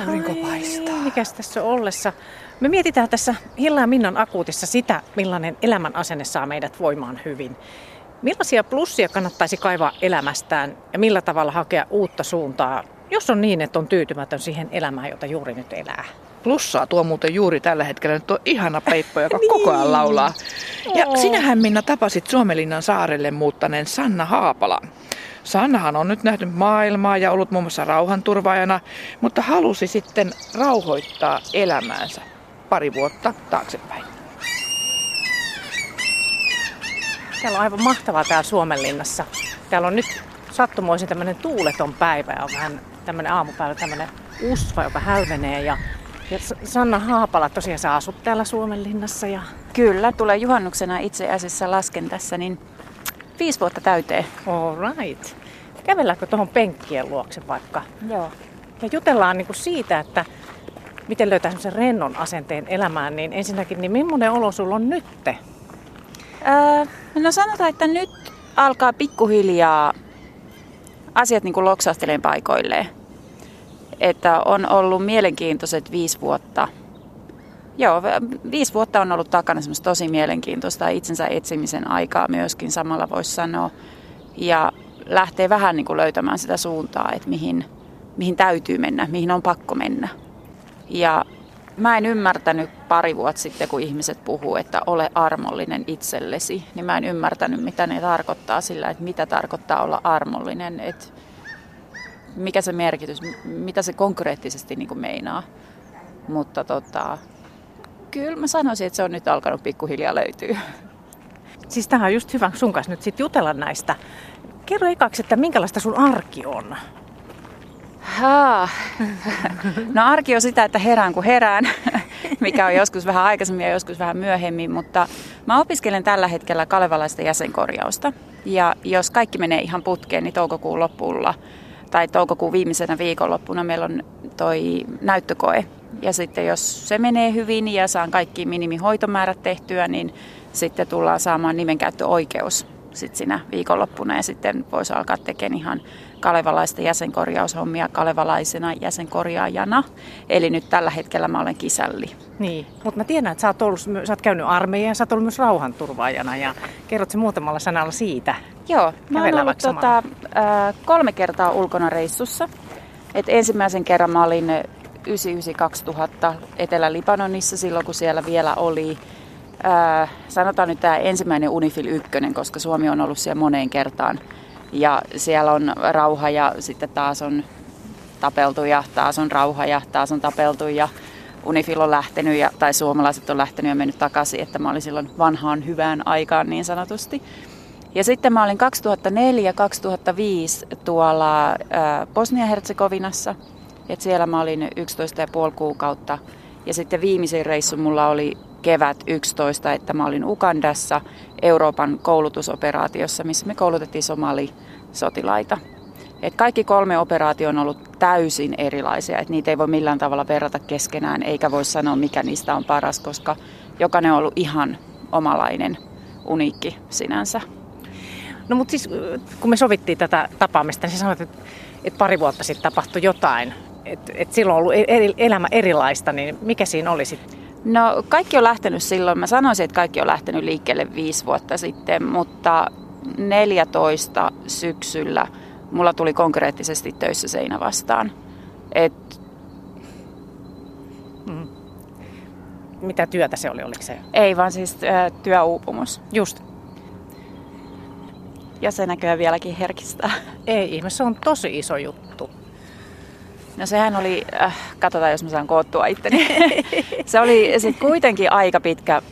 Aurinko paistaa. Mikäs tässä on ollessa? Me mietitään tässä Hilla ja Minnan akuutissa sitä, millainen elämän asenne saa meidät voimaan hyvin. Millaisia plussia kannattaisi kaivaa elämästään ja millä tavalla hakea uutta suuntaa, jos on niin, että on tyytymätön siihen elämään, jota juuri nyt elää? Plussaa tuo muuten juuri tällä hetkellä nyt on ihana Peippo, joka niin. koko ajan laulaa. Ja oh. sinähän Minna tapasit Suomelinnan saarelle muuttaneen Sanna Haapalan. Sannahan on nyt nähnyt maailmaa ja ollut muun muassa rauhanturvaajana, mutta halusi sitten rauhoittaa elämäänsä pari vuotta taaksepäin. Täällä on aivan mahtavaa täällä Suomenlinnassa. Täällä on nyt sattumoisin tämmöinen tuuleton päivä ja on vähän tämmöinen aamupäivä, tämmöinen usva, joka hälvenee ja ja Sanna Haapala, tosiaan sä asut täällä Suomenlinnassa. Ja... Kyllä, tulee juhannuksena itse asiassa lasken tässä, niin viisi vuotta täyteen. All right. Kävelläänkö tuohon penkkien luokse vaikka? Joo. Ja jutellaan niin kuin siitä, että miten löytää sen rennon asenteen elämään, niin ensinnäkin, niin millainen olo sulla on nytte? Öö, no sanotaan, että nyt alkaa pikkuhiljaa asiat niin kuin loksahteleen paikoilleen. Että on ollut mielenkiintoiset viisi vuotta. Joo, viisi vuotta on ollut takana semmoista tosi mielenkiintoista itsensä etsimisen aikaa myöskin samalla voisi sanoa. Ja lähtee vähän niin kuin löytämään sitä suuntaa, että mihin, mihin täytyy mennä, mihin on pakko mennä. Ja mä en ymmärtänyt pari vuotta sitten, kun ihmiset puhuu, että ole armollinen itsellesi, niin mä en ymmärtänyt, mitä ne tarkoittaa sillä, että mitä tarkoittaa olla armollinen, että mikä se merkitys, mitä se konkreettisesti niin kuin meinaa. Mutta tota, kyllä mä sanoisin, että se on nyt alkanut pikkuhiljaa löytyä. Siis tähän on just hyvä sun kanssa nyt sit jutella näistä. Kerro ekaksi, että minkälaista sun arki on? Haa. No arki on sitä, että herään kun herään, mikä on joskus vähän aikaisemmin ja joskus vähän myöhemmin, mutta mä opiskelen tällä hetkellä kalevalaista jäsenkorjausta. Ja jos kaikki menee ihan putkeen, niin toukokuun lopulla tai toukokuun viimeisenä viikonloppuna meillä on toi näyttökoe. Ja sitten jos se menee hyvin ja saan kaikki minimihoitomäärät tehtyä, niin sitten tullaan saamaan nimenkäyttöoikeus sit siinä viikonloppuna ja sitten voisi alkaa tekemään ihan kalevalaista jäsenkorjaushommia kalevalaisena jäsenkorjaajana. Eli nyt tällä hetkellä mä olen kisälli. Niin, mutta mä tiedän, että sä oot, ollut, sä oot käynyt armeijan ja sä oot ollut myös rauhanturvaajana ja kerrot se muutamalla sanalla siitä. Joo, mä oon ollut tota, kolme kertaa ulkona reissussa. Et ensimmäisen kerran mä olin 99-2000 Etelä-Libanonissa silloin, kun siellä vielä oli Äh, sanotaan nyt tämä ensimmäinen Unifil 1, koska Suomi on ollut siellä moneen kertaan. Ja siellä on rauha ja sitten taas on tapeltu ja taas on rauha ja taas on tapeltu ja Unifil on lähtenyt ja, tai suomalaiset on lähtenyt ja mennyt takaisin, että mä olin silloin vanhaan hyvään aikaan niin sanotusti. Ja sitten mä olin 2004-2005 tuolla Bosnia-Herzegovinassa, että siellä mä olin 11,5 kuukautta. Ja sitten viimeisin reissu mulla oli kevät 11, että mä olin Ugandassa Euroopan koulutusoperaatiossa, missä me koulutettiin somali-sotilaita. Et kaikki kolme operaatio on ollut täysin erilaisia, että niitä ei voi millään tavalla verrata keskenään, eikä voi sanoa mikä niistä on paras, koska jokainen on ollut ihan omalainen, uniikki sinänsä. No mutta siis kun me sovittiin tätä tapaamista, niin sanoit, että, että pari vuotta sitten tapahtui jotain, että, että silloin on ollut eri, elämä erilaista, niin mikä siinä oli sitten? No kaikki on lähtenyt silloin, mä sanoisin, että kaikki on lähtenyt liikkeelle viisi vuotta sitten, mutta 14 syksyllä mulla tuli konkreettisesti töissä seinä vastaan. Et... Mm. Mitä työtä se oli, oliko se? Ei, vaan siis äh, työuupumus. Just. Ja se näköjään vieläkin herkistää. Ei ihme, se on tosi iso juttu. No sehän oli, äh, katsotaan jos mä saan koottua itteni. se oli sitten kuitenkin aika pitkä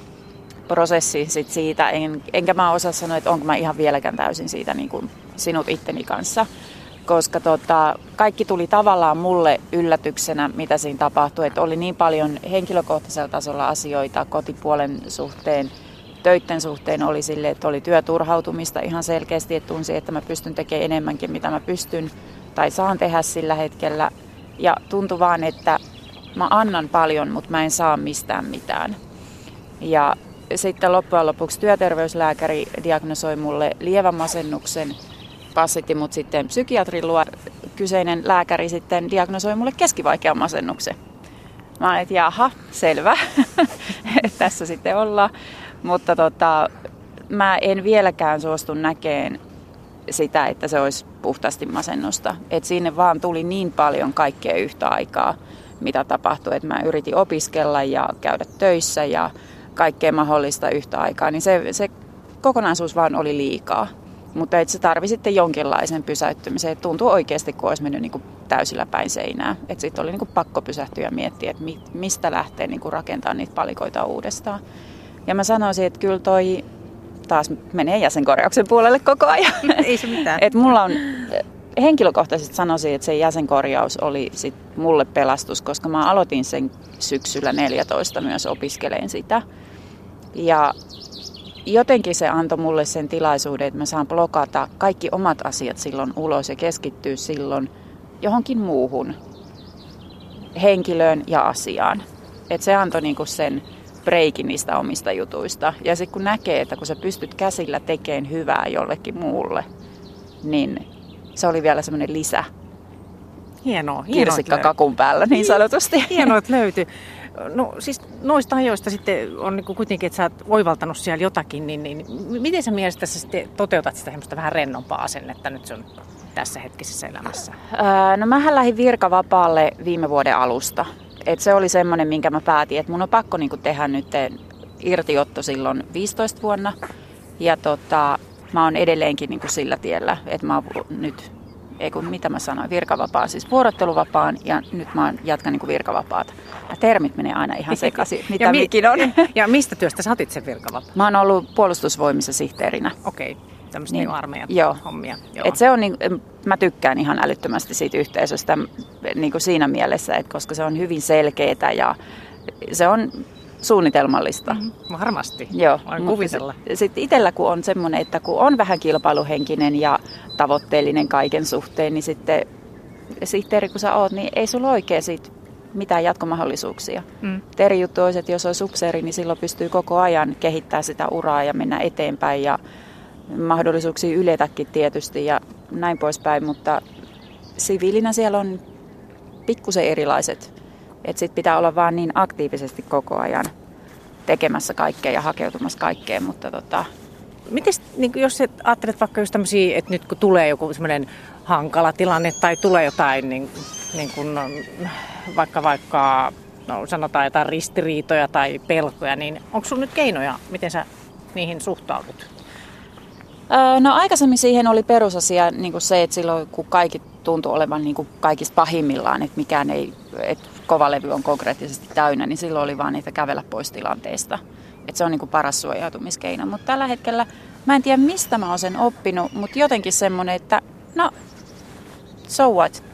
prosessi sit siitä, en, enkä mä osaa sanoa, että onko mä ihan vieläkään täysin siitä niin kuin sinut itteni kanssa. Koska tota, kaikki tuli tavallaan mulle yllätyksenä, mitä siinä tapahtui. Että oli niin paljon henkilökohtaisella tasolla asioita kotipuolen suhteen, töitten suhteen oli sille, että oli työturhautumista ihan selkeästi, että tunsi, että mä pystyn tekemään enemmänkin, mitä mä pystyn tai saan tehdä sillä hetkellä. Ja tuntui vaan, että mä annan paljon, mutta mä en saa mistään mitään. Ja sitten loppujen lopuksi työterveyslääkäri diagnosoi mulle lievän masennuksen, passitti mut sitten psykiatrin luo. Kyseinen lääkäri sitten diagnosoi mulle keskivaikean masennuksen. Mä olin, että jaha, selvä, tässä sitten ollaan. Mutta tota, mä en vieläkään suostu näkeen sitä, että se olisi puhtaasti masennusta. Et sinne vaan tuli niin paljon kaikkea yhtä aikaa, mitä tapahtui, että mä yritin opiskella ja käydä töissä ja kaikkea mahdollista yhtä aikaa, niin se, se kokonaisuus vaan oli liikaa. Mutta että se tarvi sitten jonkinlaisen pysäyttymisen. Et tuntui oikeasti, kun olisi mennyt niinku täysillä päin seinää. Että sitten oli niinku pakko pysähtyä ja miettiä, että mistä lähtee niinku rakentamaan niitä palikoita uudestaan. Ja mä sanoisin, että kyllä toi taas menee jäsenkorjauksen puolelle koko ajan. Ei se mitään. Et mulla on henkilökohtaisesti sanoisin, että se jäsenkorjaus oli sit mulle pelastus, koska mä aloitin sen syksyllä 14 myös opiskeleen sitä. Ja jotenkin se antoi mulle sen tilaisuuden, että mä saan blokata kaikki omat asiat silloin ulos ja keskittyä silloin johonkin muuhun henkilöön ja asiaan. Et se antoi niinku sen breikin niistä omista jutuista. Ja sitten kun näkee, että kun sä pystyt käsillä tekemään hyvää jollekin muulle, niin se oli vielä semmoinen lisä Hienoa. kirsikka kakun päällä niin sanotusti. Hienoa, että löytyi. No siis noista ajoista sitten on niin kuitenkin, että sä oot oivaltanut siellä jotakin, niin, niin miten sä mielestäsi sitten toteutat sitä semmoista vähän rennompaa asennetta nyt sun tässä hetkisessä elämässä? Öö, no mähän lähdin virkavapaalle viime vuoden alusta. Et se oli semmoinen, minkä mä päätin, että mun on pakko niinku tehdä nyt irtiotto silloin 15 vuonna. Ja tota, mä oon edelleenkin niinku sillä tiellä, että mä oon nyt ei kun mitä mä sanoin, virkavapaa, siis vuorotteluvapaan ja nyt mä jatkan niin virkavapaata. Ja termit menee aina ihan sekaisin, mitä ja mi- mikin on. Ja mistä työstä sä otit sen virkavapaa? Mä oon ollut puolustusvoimissa sihteerinä. Okei, okay. tämmöistä niin, armeijan joo. hommia. Joo. Et se on niin, mä tykkään ihan älyttömästi siitä yhteisöstä niin kuin siinä mielessä, että koska se on hyvin selkeää ja se on suunnitelmallista. Mm-hmm. Varmasti, Joo, voin kuvitella. Sitten sit itsellä kun on semmoinen, että kun on vähän kilpailuhenkinen ja tavoitteellinen kaiken suhteen, niin sitten sihteeri kun sä oot, niin ei sulla oikein siitä mitään jatkomahdollisuuksia. Mm. Eri juttu olisi, että jos olisi upseeri, niin silloin pystyy koko ajan kehittämään sitä uraa ja mennä eteenpäin ja mahdollisuuksia yletäkin tietysti ja näin poispäin, mutta siviilinä siellä on pikkusen erilaiset. Että sit pitää olla vaan niin aktiivisesti koko ajan tekemässä kaikkea ja hakeutumassa kaikkeen, mutta tota, Miten, niin jos et ajattelet vaikka just tämmöisiä, että nyt kun tulee joku semmoinen hankala tilanne tai tulee jotain niin, niin kuin, vaikka vaikka no, sanotaan jotain ristiriitoja tai pelkoja, niin onko sinulla nyt keinoja, miten sä niihin suhtaudut? No aikaisemmin siihen oli perusasia niin kuin se, että silloin kun kaikki tuntui olevan niin kuin kaikista pahimmillaan, että mikään ei, että kovalevy on konkreettisesti täynnä, niin silloin oli vaan niitä kävellä pois tilanteesta. Että se on niin kuin paras suojautumiskeino. Mutta tällä hetkellä mä en tiedä mistä mä oon sen oppinut, mutta jotenkin semmoinen, että no, so what?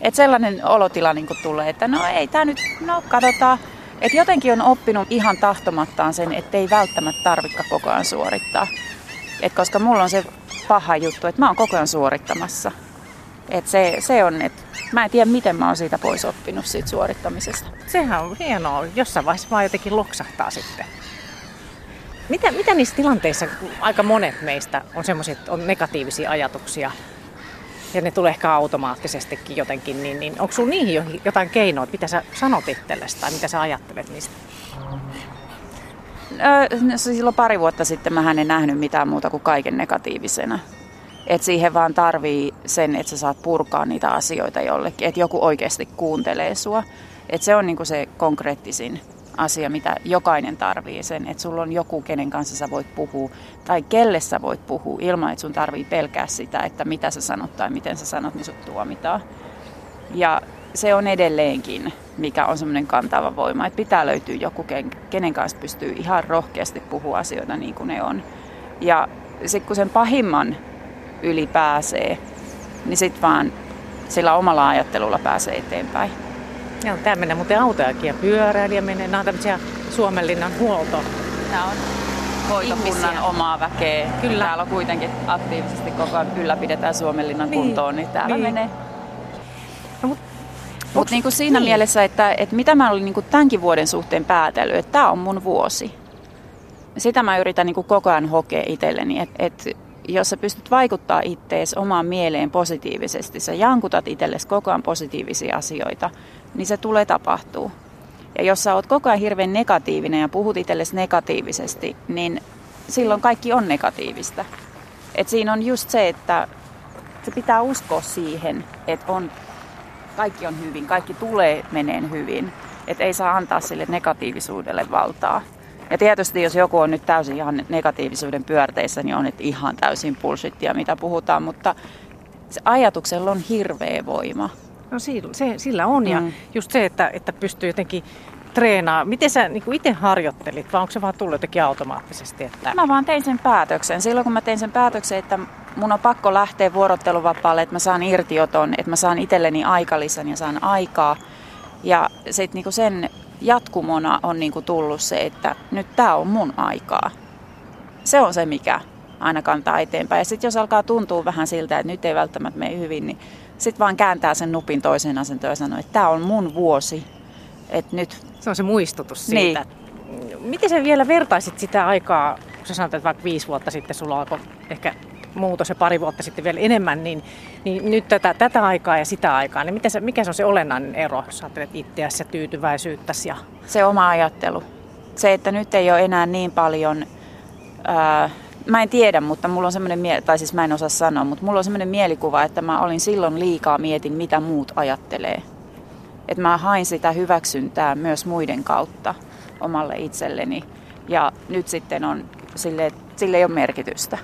Että sellainen olotila niin tulee, että no ei tämä nyt, no katsotaan. Että jotenkin on oppinut ihan tahtomattaan sen, että ei välttämättä tarvitse koko ajan suorittaa. Et koska mulla on se paha juttu, että mä oon koko ajan suorittamassa. Et se, se on, että mä en tiedä miten mä oon siitä pois oppinut siitä suorittamisesta. Sehän on hienoa. Jossain vaiheessa vaan jotenkin loksahtaa sitten. Mitä, mitä niissä tilanteissa, aika monet meistä on semmoisia, että on negatiivisia ajatuksia ja ne tulee ehkä automaattisestikin jotenkin, niin, niin onko sinulla niihin jotain keinoa, mitä sä sanot itsellesi tai mitä sä ajattelet niistä? Öö, silloin pari vuotta sitten mä en nähnyt mitään muuta kuin kaiken negatiivisena. Et siihen vaan tarvii sen, että sä saat purkaa niitä asioita jollekin, että joku oikeasti kuuntelee sua. Et se on niinku se konkreettisin asia, mitä jokainen tarvii sen, että sulla on joku, kenen kanssa sä voit puhua, tai kelle sä voit puhua, ilman että sun tarvii pelkää sitä, että mitä sä sanot tai miten sä sanot, niin sut tuomitaan. Ja se on edelleenkin, mikä on semmoinen kantava voima, että pitää löytyä joku, kenen kanssa pystyy ihan rohkeasti puhua asioita niin kuin ne on. Ja sitten kun sen pahimman yli pääsee, niin sitten vaan sillä omalla ajattelulla pääsee eteenpäin. Joo, tämä menee muuten autojakin ja pyöräilijä menee. Nämä on tämmöisiä Suomenlinnan huolto. Nämä on hoitokunnan omaa väkeä. Kyllä. Täällä on kuitenkin aktiivisesti koko ajan ylläpidetään Suomenlinnan niin. kuntoon, niin täällä niin. menee. No, mutta Mut niin kuin siinä niin. mielessä, että, että mitä mä olin niin kuin tämänkin vuoden suhteen päätellyt, että tämä on mun vuosi. Sitä mä yritän niin kuin koko ajan hokea itselleni, että, että jos sä pystyt vaikuttaa ittees omaan mieleen positiivisesti, sä jankutat itsellesi koko ajan positiivisia asioita, niin se tulee tapahtuu. Ja jos sä oot koko ajan hirveän negatiivinen ja puhut itsellesi negatiivisesti, niin silloin kaikki on negatiivista. Et siinä on just se, että se pitää uskoa siihen, että on, kaikki on hyvin, kaikki tulee meneen hyvin. Että ei saa antaa sille negatiivisuudelle valtaa. Ja tietysti jos joku on nyt täysin ihan negatiivisuuden pyörteissä, niin on nyt ihan täysin bullshittia, mitä puhutaan, mutta se ajatuksella on hirveä voima. No sillä, se, sillä on mm. ja just se, että, että pystyy jotenkin treenaa? Miten sä niin itse harjoittelit vai onko se vaan tullut jotenkin automaattisesti? Että... Mä vaan tein sen päätöksen. Silloin kun mä tein sen päätöksen, että mun on pakko lähteä vuorotteluvapaalle, että mä saan irtioton, että mä saan itselleni aikalisän ja saan aikaa. Ja sit niinku sen jatkumona on niinku tullut se, että nyt tää on mun aikaa. Se on se, mikä aina kantaa eteenpäin. Ja sitten jos alkaa tuntua vähän siltä, että nyt ei välttämättä mene hyvin, niin sitten vaan kääntää sen nupin toiseen asentoon ja sanoo, että tämä on mun vuosi. Et nyt... Se on se muistutus siitä. Niin. Miten sä vielä vertaisit sitä aikaa, kun sä sanoit, että vaikka viisi vuotta sitten sulla alkoi ehkä muutos ja pari vuotta sitten vielä enemmän, niin, niin nyt tätä, tätä aikaa ja sitä aikaa, niin miten se, mikä se on se olennainen ero, jos ajattelet itseäsi ja tyytyväisyyttäsi? Ja... Se oma ajattelu. Se, että nyt ei ole enää niin paljon... Ää, mä en tiedä, mutta mulla on semmoinen, tai siis mä en osaa sanoa, mutta mulla on semmoinen mielikuva, että mä olin silloin liikaa mietin, mitä muut ajattelee. Että mä hain sitä hyväksyntää myös muiden kautta omalle itselleni. Ja nyt sitten on sille, sille ei ole merkitystä.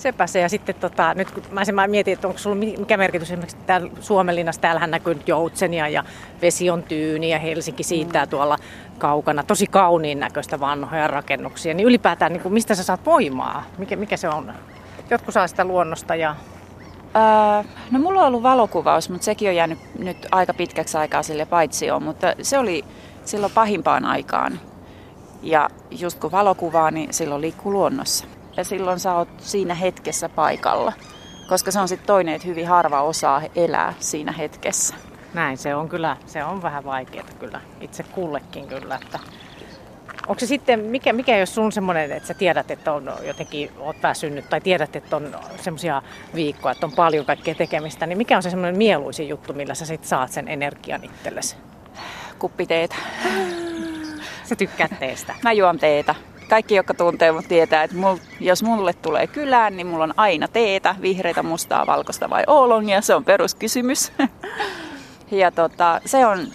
Sepä se. Ja sitten tota, nyt kun mä, sen, mä mietin, että onko sulla mikä merkitys esimerkiksi täällä Suomenlinnassa, täällähän näkyy nyt Joutsenia ja vesi on tyyni ja Helsinki siitä mm. tuolla kaukana. Tosi kauniin näköistä vanhoja rakennuksia. Niin ylipäätään, niin kuin, mistä sä saat voimaa? Mikä, mikä se on? Jotkut saa sitä luonnosta ja... Öö, no mulla on ollut valokuvaus, mutta sekin on jäänyt nyt aika pitkäksi aikaa sille paitsi on, mutta se oli silloin pahimpaan aikaan. Ja just kun valokuvaa, niin silloin liikkuu luonnossa ja silloin sä oot siinä hetkessä paikalla. Koska se on sitten toinen, että hyvin harva osaa elää siinä hetkessä. Näin se on kyllä, se on vähän vaikeaa kyllä, itse kullekin kyllä, että Onko se sitten, mikä, mikä jos sun semmoinen, että sä tiedät, että on jotenkin, oot väsynyt tai tiedät, että on semmoisia viikkoja, että on paljon kaikkea tekemistä, niin mikä on se semmoinen mieluisin juttu, millä sä sit saat sen energian itsellesi? Kuppiteetä. Sä tykkäät teestä? Mä juon teetä kaikki, jotka tuntee mut tietää, että mul, jos mulle tulee kylään, niin mulla on aina teetä, vihreitä, mustaa, valkoista vai oolongia. Se on peruskysymys. ja tota, se on,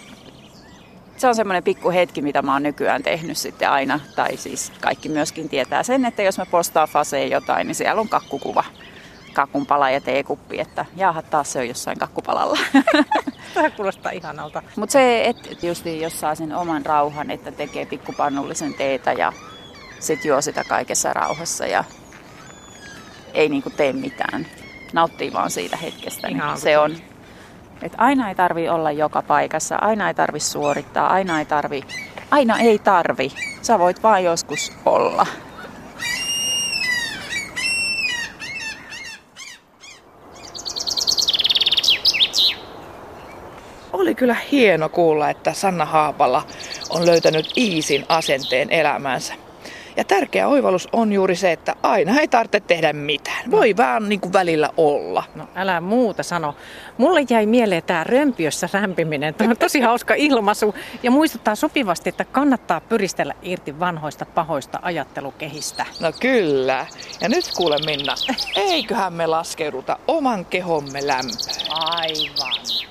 se on semmoinen pikku hetki, mitä mä oon nykyään tehnyt sitten aina. Tai siis kaikki myöskin tietää sen, että jos mä postaan faseen jotain, niin siellä on kakkukuva kakunpala ja teekuppi, että jaaha taas se on jossain kakkupalalla. Tämä kuulostaa ihanalta. Mutta se, että just jos saa sen oman rauhan, että tekee pikkupannullisen teetä ja sitten juo sitä kaikessa rauhassa ja ei niinku tee mitään. Nauttii vaan siitä hetkestä. Niin se on. Et aina ei tarvi olla joka paikassa, aina ei tarvi suorittaa, aina ei tarvi, aina ei tarvi. Sä voit vaan joskus olla. Oli kyllä hieno kuulla, että Sanna Haapala on löytänyt iisin asenteen elämäänsä. Ja tärkeä oivallus on juuri se, että aina ei tarvitse tehdä mitään. Voi no. vaan niin kuin välillä olla. No älä muuta sano. Mulle jäi mieleen tämä römpiössä rämpiminen. Tämä on tosi hauska ilmaisu ja muistuttaa sopivasti, että kannattaa pyristellä irti vanhoista pahoista ajattelukehistä. No kyllä. Ja nyt kuule Minna, eiköhän me laskeuduta oman kehomme lämpöön. Aivan.